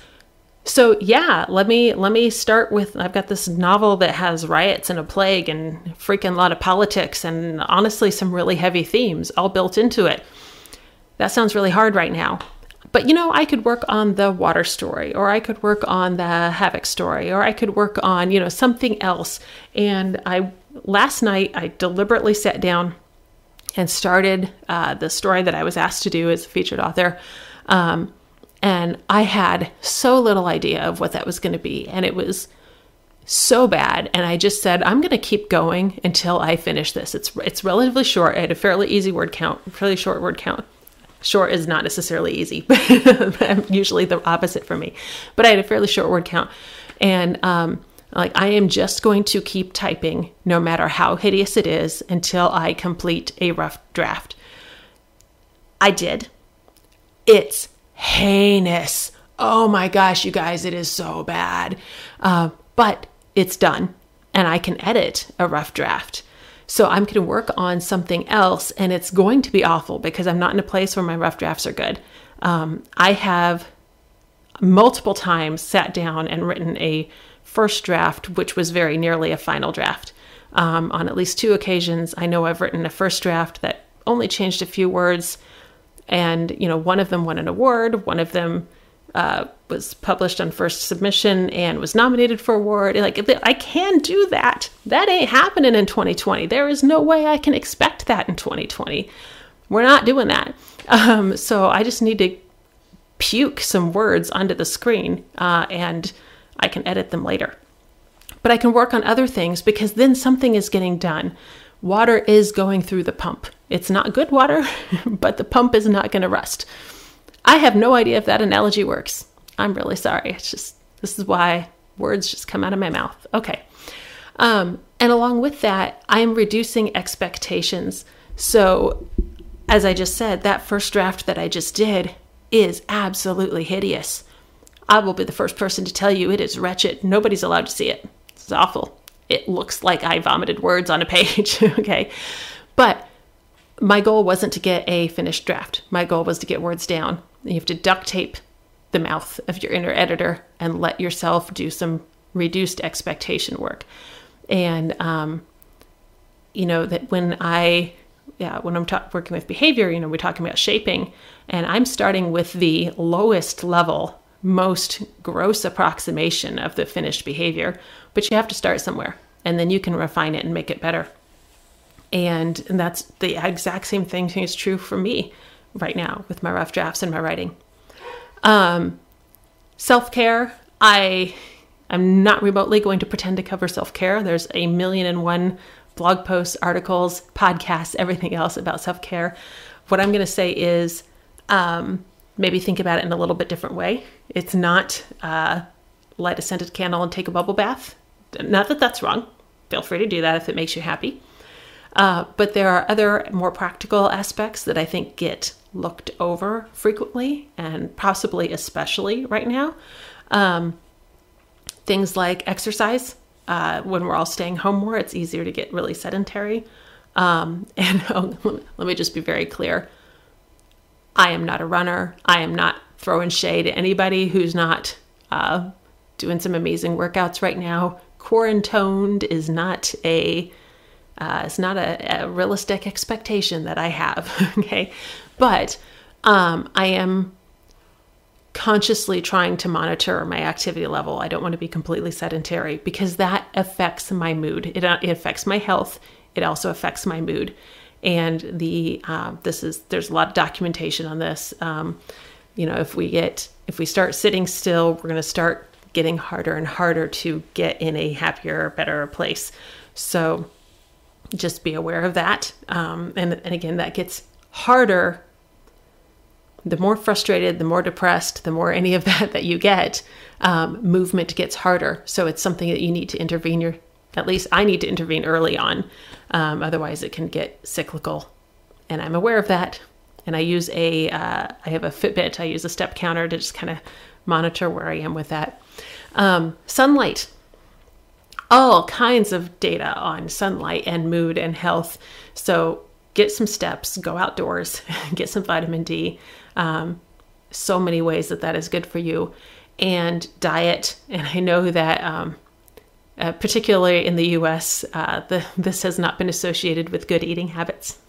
[SPEAKER 1] So yeah, let me let me start with I've got this novel that has riots and a plague and freaking lot of politics and honestly some really heavy themes all built into it. That sounds really hard right now. But you know, I could work on the water story or I could work on the havoc story or I could work on, you know, something else. And I last night I deliberately sat down and started uh, the story that I was asked to do as a featured author. Um, and I had so little idea of what that was going to be. And it was so bad. And I just said, I'm going to keep going until I finish this. It's, it's relatively short. I had a fairly easy word count, fairly short word count. Short is not necessarily easy, usually the opposite for me. But I had a fairly short word count. And, um, like I am just going to keep typing no matter how hideous it is until I complete a rough draft. I did. It's heinous. Oh my gosh, you guys, it is so bad. Uh, but it's done, and I can edit a rough draft. So I'm going to work on something else, and it's going to be awful because I'm not in a place where my rough drafts are good. Um, I have multiple times sat down and written a first draft, which was very nearly a final draft. Um, on at least two occasions, I know I've written a first draft that only changed a few words and you know one of them won an award one of them uh, was published on first submission and was nominated for award. Like i can do that. That ain't happening in 2020 there is no way i can expect that in 2020 we're not doing that. Um, so i just need to puke some words onto the screen uh, and i can edit them later. But i can work on other things because then something is getting done. Water is going through the pump. It's not good water, but the pump is not going to rust. I have no idea if that analogy works. I'm really sorry. It's just, this is why words just come out of my mouth. Okay. Um, and along with that, I'm reducing expectations. So, as I just said, that first draft that I just did is absolutely hideous. I will be the first person to tell you it is wretched. Nobody's allowed to see it. It's awful. It looks like I vomited words on a page. okay. But my goal wasn't to get a finished draft. My goal was to get words down. You have to duct tape the mouth of your inner editor and let yourself do some reduced expectation work. And, um, you know, that when I, yeah, when I'm ta- working with behavior, you know, we're talking about shaping, and I'm starting with the lowest level, most gross approximation of the finished behavior, but you have to start somewhere, and then you can refine it and make it better. And, and that's the exact same thing is true for me right now with my rough drafts and my writing. Um, self care, I am not remotely going to pretend to cover self care. There's a million and one blog posts, articles, podcasts, everything else about self care. What I'm going to say is um, maybe think about it in a little bit different way. It's not uh, light a scented candle and take a bubble bath. Not that that's wrong. Feel free to do that if it makes you happy. Uh, but there are other more practical aspects that I think get looked over frequently and possibly especially right now. Um, things like exercise. Uh, when we're all staying home more, it's easier to get really sedentary. Um, and oh, let me just be very clear I am not a runner. I am not throwing shade at anybody who's not uh, doing some amazing workouts right now. Quarantined is not a uh, it's not a, a, realistic expectation that I have. okay, but um, I am consciously trying to monitor my activity level. I don't want to be completely sedentary because that affects my mood. It, uh, it affects my health. It also affects my mood. And the uh, this is there's a lot of documentation on this. Um, you know, if we get if we start sitting still, we're going to start getting harder and harder to get in a happier, better place. So just be aware of that. Um, and and again, that gets harder the more frustrated, the more depressed, the more any of that that you get, um, movement gets harder. So it's something that you need to intervene. Your, at least I need to intervene early on. Um, otherwise, it can get cyclical, and I'm aware of that. And I use a, uh, I have a Fitbit. I use a step counter to just kind of monitor where I am with that. Um, sunlight, all kinds of data on sunlight and mood and health. So get some steps, go outdoors, get some vitamin D. Um, so many ways that that is good for you. And diet. And I know that, um, uh, particularly in the US, uh, the, this has not been associated with good eating habits.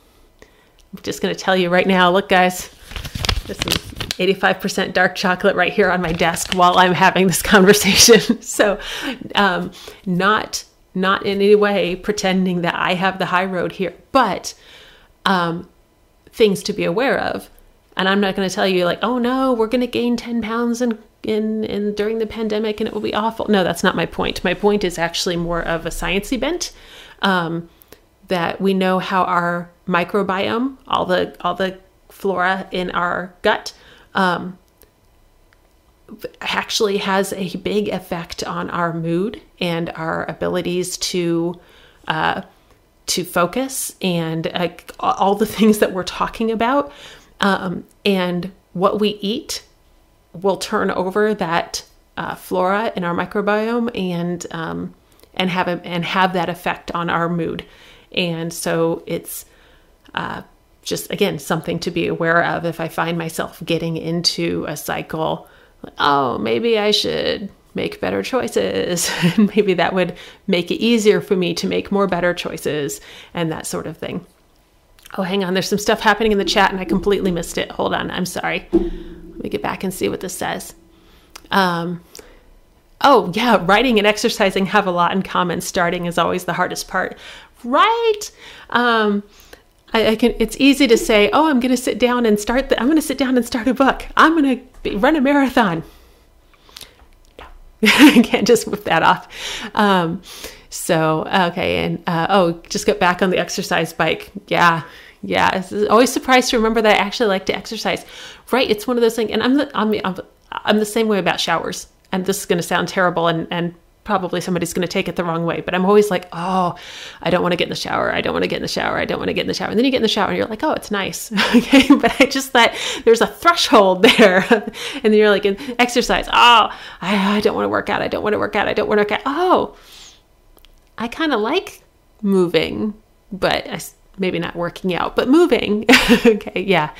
[SPEAKER 1] I'm just going to tell you right now look, guys, this is 85% dark chocolate right here on my desk while I'm having this conversation. so, um, not not in any way pretending that I have the high road here, but um, things to be aware of. And I'm not going to tell you like, oh no, we're going to gain 10 pounds in, in, in during the pandemic and it will be awful. No, that's not my point. My point is actually more of a sciencey bent. Um, that we know how our microbiome, all the all the flora in our gut, um, actually has a big effect on our mood and our abilities to uh, to focus and uh, all the things that we're talking about. Um, and what we eat will turn over that uh, flora in our microbiome and um, and have a, and have that effect on our mood. And so it's uh, just again something to be aware of if I find myself getting into a cycle. Oh, maybe I should make better choices. maybe that would make it easier for me to make more better choices and that sort of thing. Oh, hang on. There's some stuff happening in the chat and I completely missed it. Hold on. I'm sorry. Let me get back and see what this says. Um, oh, yeah. Writing and exercising have a lot in common. Starting is always the hardest part. Right. Um, I, I, can. It's easy to say, "Oh, I'm going to sit down and start. The, I'm going to sit down and start a book. I'm going to run a marathon." I can't just whip that off. Um, so, okay. And, uh, oh, just get back on the exercise bike. Yeah. Yeah, it's always surprised to remember that I actually like to exercise. Right, it's one of those things, and I'm the I'm, I'm, I'm the same way about showers. And this is going to sound terrible, and and probably somebody's going to take it the wrong way. But I'm always like, oh, I don't want to get in the shower. I don't want to get in the shower. I don't want to get in the shower. And then you get in the shower, and you're like, oh, it's nice. okay, but I just thought there's a threshold there, and then you're like, in exercise. Oh, I, I don't want to work out. I don't want to work out. I don't want to work out. Oh, I kind of like moving, but I maybe not working out, but moving. okay, yeah.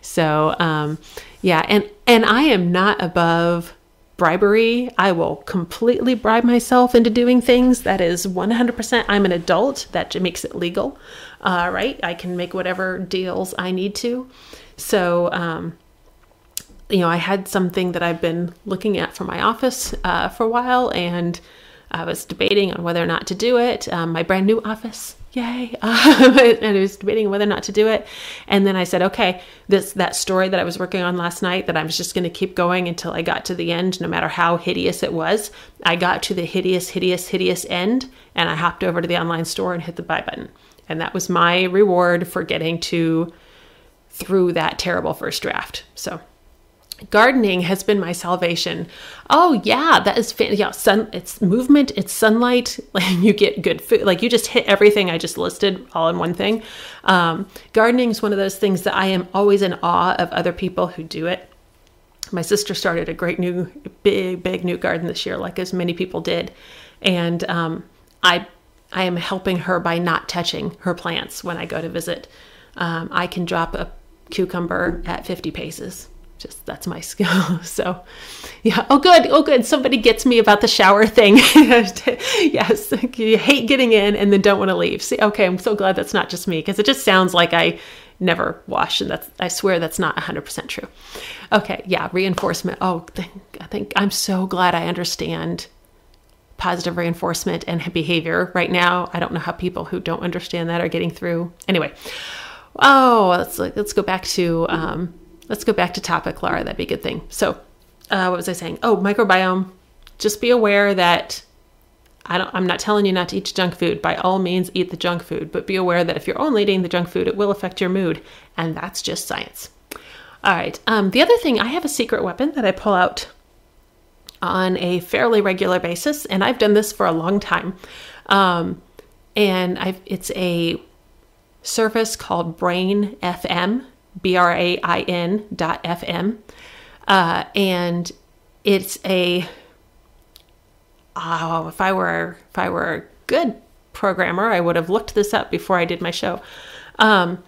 [SPEAKER 1] So, um, yeah, and and I am not above bribery. I will completely bribe myself into doing things. That is 100%. I'm an adult. That makes it legal, uh, right? I can make whatever deals I need to. So, um, you know, I had something that I've been looking at for my office uh, for a while, and I was debating on whether or not to do it. Um, my brand new office yay. Um, and i was debating whether or not to do it. And then i said okay this that story that i was working on last night that i was just going to keep going until i got to the end no matter how hideous it was i got to the hideous hideous hideous end and i hopped over to the online store and hit the buy button. And that was my reward for getting to through that terrible first draft. So gardening has been my salvation. Oh yeah, that is fan- yeah, sun it's movement, it's sunlight, like you get good food. Like you just hit everything I just listed all in one thing. Um, gardening is one of those things that I am always in awe of other people who do it. My sister started a great new big big new garden this year like as many people did. And um, I I am helping her by not touching her plants when I go to visit. Um, I can drop a cucumber at 50 paces just that's my skill. So, yeah. Oh, good. Oh, good. Somebody gets me about the shower thing. yes. You hate getting in and then don't want to leave. See, okay. I'm so glad that's not just me because it just sounds like I never wash. And that's, I swear that's not 100% true. Okay. Yeah. Reinforcement. Oh, I think I'm so glad I understand positive reinforcement and behavior right now. I don't know how people who don't understand that are getting through. Anyway. Oh, let's let's go back to um, let's go back to topic, Laura. That'd be a good thing. So, uh, what was I saying? Oh, microbiome. Just be aware that I don't, I'm not telling you not to eat junk food. By all means, eat the junk food, but be aware that if you're only eating the junk food, it will affect your mood, and that's just science. All right. Um, the other thing, I have a secret weapon that I pull out on a fairly regular basis, and I've done this for a long time. Um, and I've, it's a service called Brain FM. B R A I N dot F M. Uh, and it's a oh, if I were if I were a good programmer, I would have looked this up before I did my show. Um,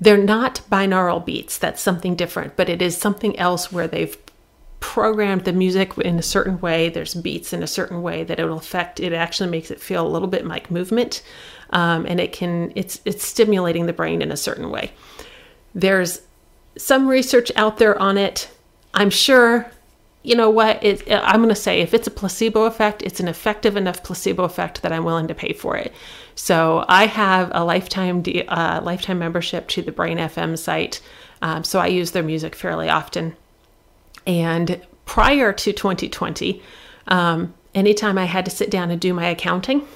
[SPEAKER 1] they're not binaural beats. That's something different, but it is something else where they've programmed the music in a certain way. There's beats in a certain way that it'll affect. It actually makes it feel a little bit like movement, um, and it can. It's it's stimulating the brain in a certain way. There's some research out there on it. I'm sure, you know what, it, I'm going to say if it's a placebo effect, it's an effective enough placebo effect that I'm willing to pay for it. So I have a lifetime uh, lifetime membership to the Brain FM site, um, so I use their music fairly often. And prior to 2020, um, anytime I had to sit down and do my accounting,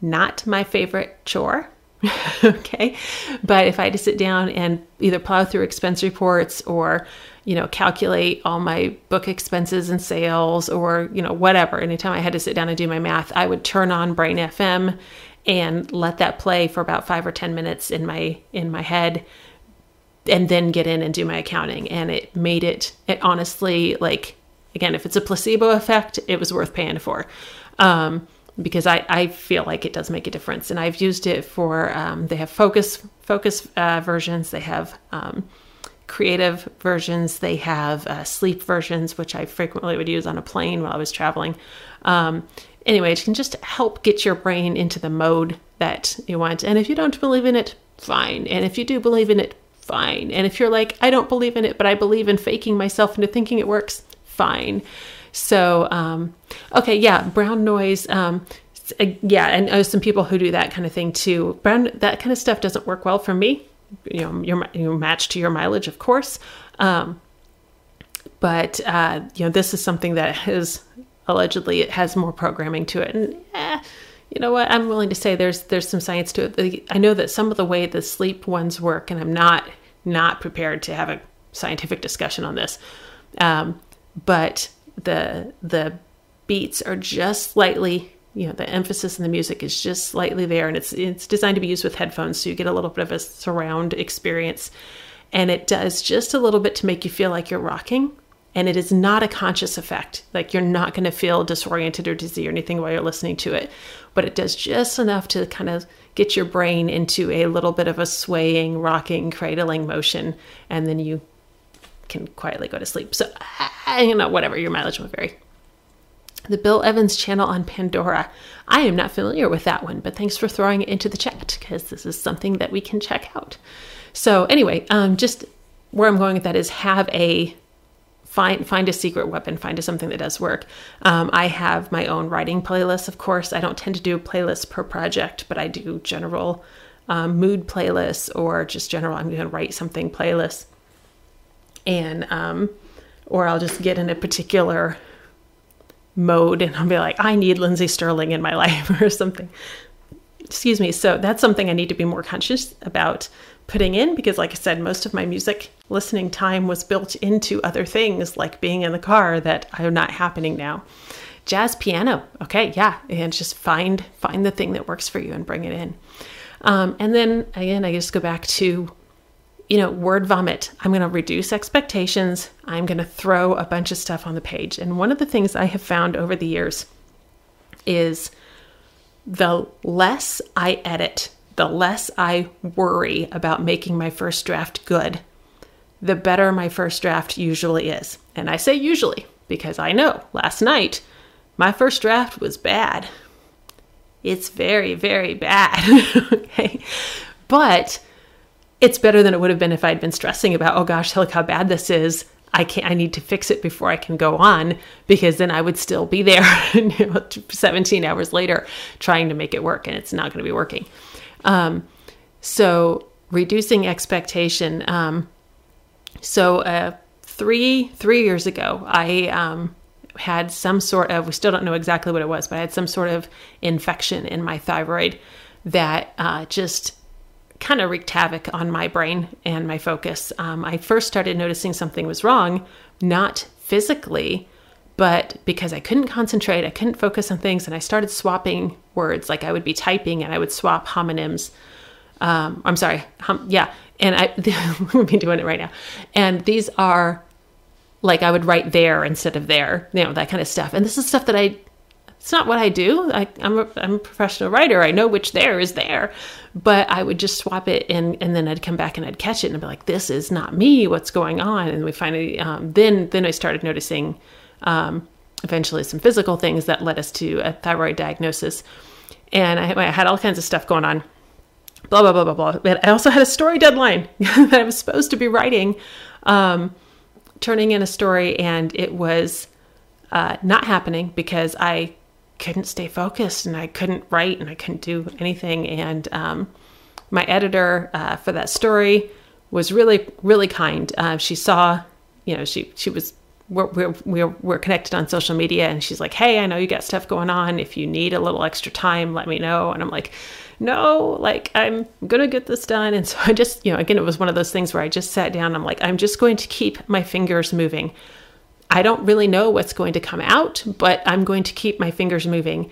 [SPEAKER 1] not my favorite chore. okay. But if I had to sit down and either plow through expense reports or, you know, calculate all my book expenses and sales or, you know, whatever, anytime I had to sit down and do my math, I would turn on Brain FM and let that play for about five or 10 minutes in my, in my head and then get in and do my accounting. And it made it, it honestly, like, again, if it's a placebo effect, it was worth paying for. Um, because I, I feel like it does make a difference. And I've used it for, um, they have focus, focus uh, versions, they have um, creative versions, they have uh, sleep versions, which I frequently would use on a plane while I was traveling. Um, anyway, it can just help get your brain into the mode that you want. And if you don't believe in it, fine. And if you do believe in it, fine. And if you're like, I don't believe in it, but I believe in faking myself into thinking it works, fine. So, um, okay, yeah, brown noise. Um, uh, yeah, and uh, some people who do that kind of thing too. Brown, that kind of stuff doesn't work well for me. You know, your you match to your mileage, of course. Um, but uh, you know, this is something that has allegedly it has more programming to it, and eh, you know what? I'm willing to say there's there's some science to it. I know that some of the way the sleep ones work, and I'm not not prepared to have a scientific discussion on this, um, but the the beats are just slightly you know the emphasis in the music is just slightly there and it's it's designed to be used with headphones so you get a little bit of a surround experience. And it does just a little bit to make you feel like you're rocking and it is not a conscious effect. Like you're not going to feel disoriented or dizzy or anything while you're listening to it but it does just enough to kind of get your brain into a little bit of a swaying rocking cradling motion and then you can quietly go to sleep so you know whatever your mileage will vary the Bill Evans channel on Pandora. I am not familiar with that one, but thanks for throwing it into the chat because this is something that we can check out. So anyway, um, just where I'm going with that is have a find find a secret weapon, find a something that does work. Um, I have my own writing playlist, of course. I don't tend to do playlists per project, but I do general um, mood playlists or just general. I'm going to write something playlists, and um, or I'll just get in a particular mode and I'll be like, I need Lindsey Stirling in my life or something. Excuse me. So that's something I need to be more conscious about putting in because, like I said, most of my music listening time was built into other things like being in the car that are not happening now. Jazz piano. Okay. Yeah. And just find, find the thing that works for you and bring it in. Um, and then again, I just go back to you know, word vomit. I'm going to reduce expectations. I'm going to throw a bunch of stuff on the page. And one of the things I have found over the years is the less I edit, the less I worry about making my first draft good, the better my first draft usually is. And I say usually because I know last night my first draft was bad. It's very, very bad. okay. But it's better than it would have been if I'd been stressing about, oh gosh, look how bad this is. I can't, I need to fix it before I can go on because then I would still be there 17 hours later trying to make it work and it's not going to be working. Um, so reducing expectation. Um, so, uh, three, three years ago, I, um, had some sort of, we still don't know exactly what it was, but I had some sort of infection in my thyroid that, uh, just kind of wreaked havoc on my brain and my focus. Um, I first started noticing something was wrong, not physically, but because I couldn't concentrate, I couldn't focus on things, and I started swapping words. Like I would be typing and I would swap homonyms. Um, I'm sorry, yeah, and I would be doing it right now. And these are like I would write there instead of there, you know, that kind of stuff. And this is stuff that I it's not what I do. I, am a, I'm a professional writer. I know which there is there, but I would just swap it and, and then I'd come back and I'd catch it and I'd be like, this is not me. What's going on? And we finally, um, then, then I started noticing, um, eventually some physical things that led us to a thyroid diagnosis. And I, I had all kinds of stuff going on, blah, blah, blah, blah, blah. But I also had a story deadline that I was supposed to be writing, um, turning in a story and it was, uh, not happening because I couldn't stay focused and I couldn't write and I couldn't do anything. And um, my editor uh, for that story was really, really kind. Uh, she saw, you know, she she was we're, we're, we're, we're connected on social media and she's like, Hey, I know you got stuff going on. If you need a little extra time, let me know. And I'm like, no, like I'm to get this done. And so I just, you know, again, it was one of those things where I just sat down. I'm like, I'm just going to keep my fingers moving. I don't really know what's going to come out, but I'm going to keep my fingers moving.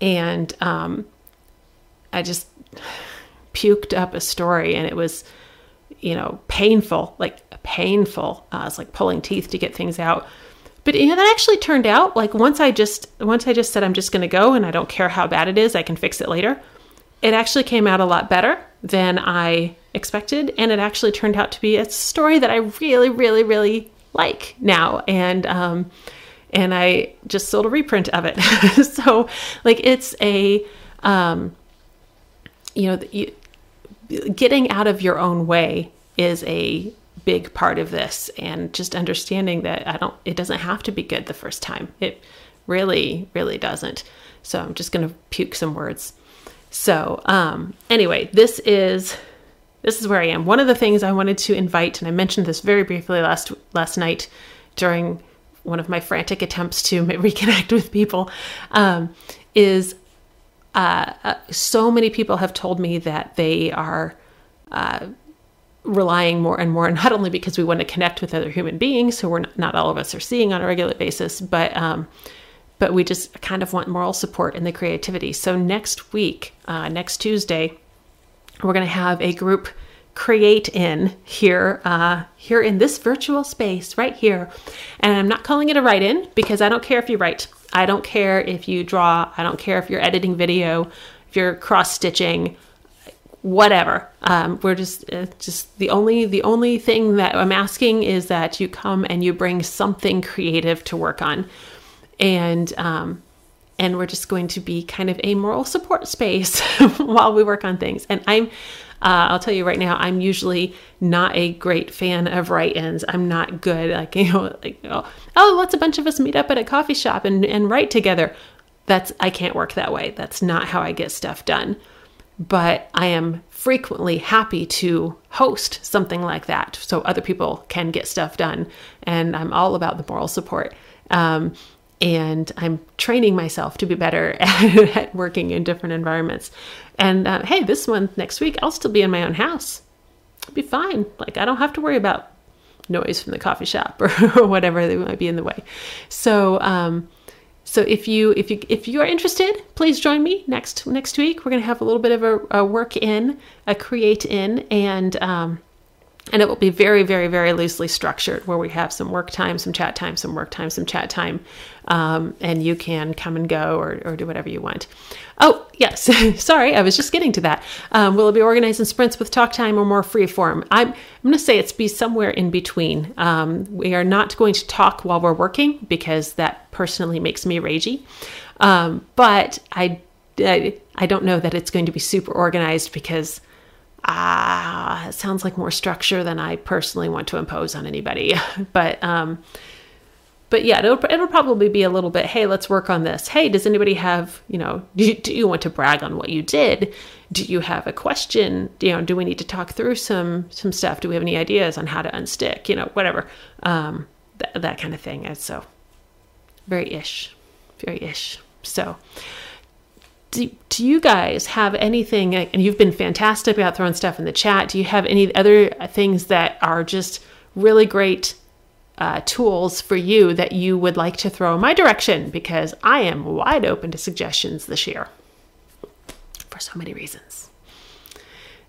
[SPEAKER 1] And um, I just puked up a story, and it was, you know, painful, like painful. Uh, it's like pulling teeth to get things out. But you know that actually turned out like once I just once I just said I'm just going to go and I don't care how bad it is, I can fix it later. It actually came out a lot better than I expected, and it actually turned out to be a story that I really, really, really like now and um and I just sold a reprint of it. so like it's a um you know you, getting out of your own way is a big part of this and just understanding that I don't it doesn't have to be good the first time. It really really doesn't. So I'm just going to puke some words. So um anyway, this is this is where I am. One of the things I wanted to invite, and I mentioned this very briefly last last night during one of my frantic attempts to reconnect with people, um, is uh, uh, so many people have told me that they are uh, relying more and more, not only because we want to connect with other human beings, who we're not, not all of us are seeing on a regular basis, but um, but we just kind of want moral support in the creativity. So next week, uh, next Tuesday, we're going to have a group create in here uh, here in this virtual space right here. And i'm not calling it a write in because i don't care if you write. I don't care if you draw. I don't care if you're editing video if you're cross stitching whatever. Um, we're just uh, just the only the only thing that i'm asking is that you come and you bring something creative to work on. And um, and we're just going to be kind of a moral support space while we work on things and i'm uh, I'll tell you right now, I'm usually not a great fan of write-ins. I'm not good, like you know, like oh, oh, let's a bunch of us meet up at a coffee shop and and write together. That's I can't work that way. That's not how I get stuff done. But I am frequently happy to host something like that so other people can get stuff done. And I'm all about the moral support. Um, and I'm training myself to be better at, working in different environments. And uh, hey, this one next week, I'll still be in my own house. It'll be fine. Like I don't have to worry about noise from the coffee shop or, or whatever that might be in the way. So, um, so if you if you if you are interested, please join me next next week. We're going to have a little bit of a, a work in, a create in, and um, and it will be very very very loosely structured where we have some work time some chat time some work time some chat time. Um, and you can come and go or, or do whatever you want. Oh yes. Sorry i was just getting to that. Um, will it be organized in sprints with talk time or more free form? I'm, I'm going to say it's be somewhere in between. Um, we are not going to talk while we're working because that personally makes me ragey. Um, but I, I i don't know that it's going to be super organized because ah, it sounds like more structure than I personally want to impose on anybody. but um, but yeah, it'll, it'll probably be a little bit. Hey, let's work on this. Hey, does anybody have you know? Do you, do you want to brag on what you did? Do you have a question? You know, do we need to talk through some some stuff? Do we have any ideas on how to unstick? You know, whatever. Um, th- that kind of thing. And so, very ish, very ish. So do, do you guys have anything and you've been fantastic about throwing stuff in the chat. Do you have any other things that are just really great uh, tools for you that you would like to throw my direction? Because i am wide open to suggestions this year. For so many reasons.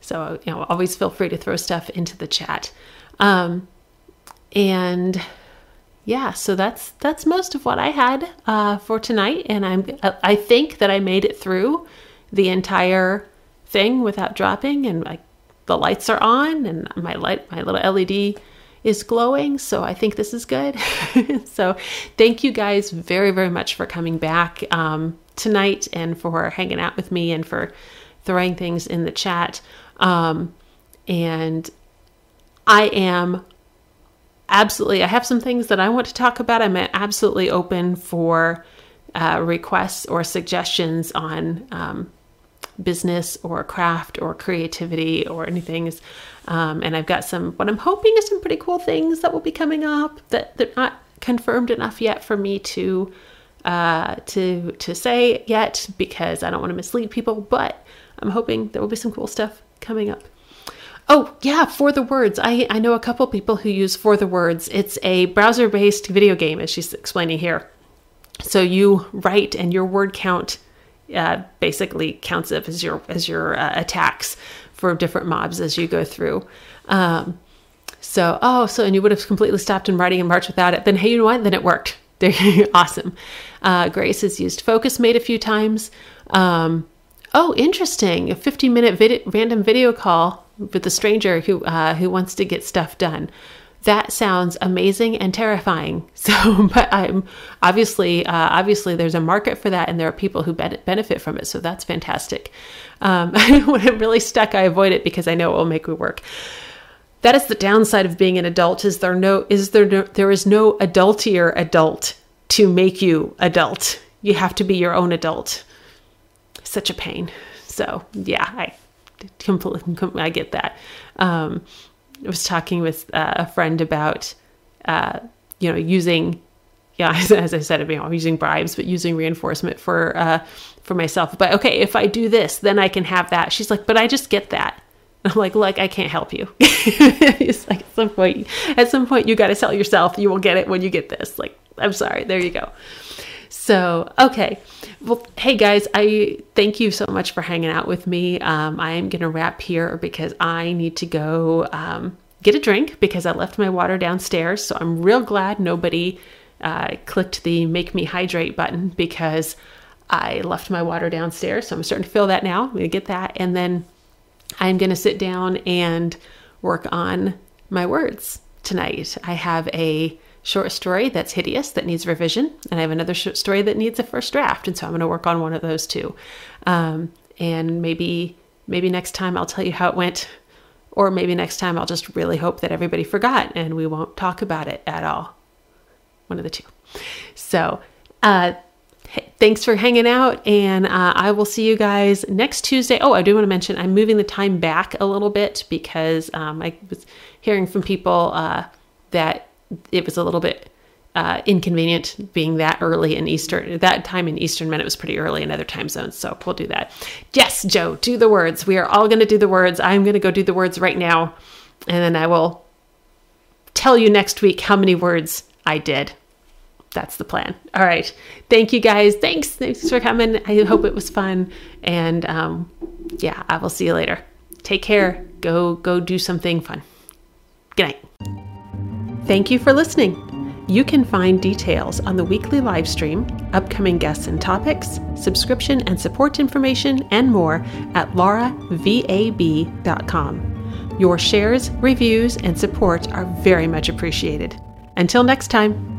[SPEAKER 1] So you know always feel free to throw stuff into the chat. Um, and yeah, so that's that's most of what I had uh, for tonight, and I'm I think that I made it through the entire thing without dropping, and the lights are on, and my light my little LED is glowing, so I think this is good. so thank you guys very very much for coming back um, tonight and for hanging out with me and for throwing things in the chat. Um, and I am absolutely, I have some things that I want to talk about. I'm absolutely open for uh, requests or suggestions on um, business or craft or creativity or anything. Um, and I've got some, what I'm hoping is some pretty cool things that will be coming up that they're not confirmed enough yet for me to uh, to to say yet because I don't want to mislead people. But I'm hoping there will be some cool stuff coming up. Oh, yeah, 4thewords. I, I know a couple people who use 4thewords. It's a browser based video game, as she's explaining here. So you write, and your word count uh, basically counts up as your as your uh, attacks for different mobs as you go through. Um, so, oh, so and you would have completely stopped in writing in March without it. Then, hey, you know what? Then it worked. awesome. Uh, Grace has used Focusmate a few times. Um, oh, interesting. A 15 minute vid- random video call with a stranger who uh, who wants to get stuff done. That sounds amazing and terrifying. So, but I'm obviously uh, obviously there's a market for that, and there are people who benefit from it. So that's fantastic. Um, when I'm really stuck, I avoid it because I know it will make me work. That is the downside of being an adult. Is there no is there no, there is no adultier adult to make you adult. You have to be your own adult. Such a pain. So yeah, I completely, I get that. Um, I was talking with uh, a friend about, uh, you know, using yeah, as I said, I'm using bribes, but using reinforcement for uh, for myself. But okay, if I do this, then I can have that. She's like, but I just get that. I'm like, look, I can't help you. it's like at some point, at some point, you got to sell yourself. You will get it when you get this. Like, I'm sorry. There you go. So, okay. Well, hey guys, I thank you so much for hanging out with me. Um, I am going to wrap here because I need to go um, get a drink because I left my water downstairs. So I'm real glad nobody uh, clicked the make me hydrate button because I left my water downstairs. So I'm starting to feel that now. I'm going to get that. And then I'm going to sit down and work on my words tonight. I have a short story that's hideous that needs revision, and I have another short story that needs a first draft, and so I'm going to work on one of those too. Um, and maybe maybe next time I'll tell you how it went, or maybe next time I'll just really hope that everybody forgot and we won't talk about it at all. One of the two. So. Uh, thanks for hanging out, and uh, I will see you guys next Tuesday. Oh, I do want to mention I'm moving the time back a little bit because um, I was hearing from people uh, that it was a little bit uh, inconvenient being that early in Eastern. That time in Eastern meant it was pretty early in other time zones, so we'll do that. Yes, Joe, do the words. We are all going to do the words. I'm going to go do the words right now, and then I will tell you next week how many words I did that's the plan. All right. Thank you guys. Thanks. Thanks for coming. I hope it was fun. And um, yeah, I will see you later. Take care. Go go do something fun. Good night. Thank you for listening. You can find details on the weekly live stream, upcoming guests and topics, subscription and support information, and more at lauravab.com. Your shares, reviews, and support are very much appreciated. Until next time.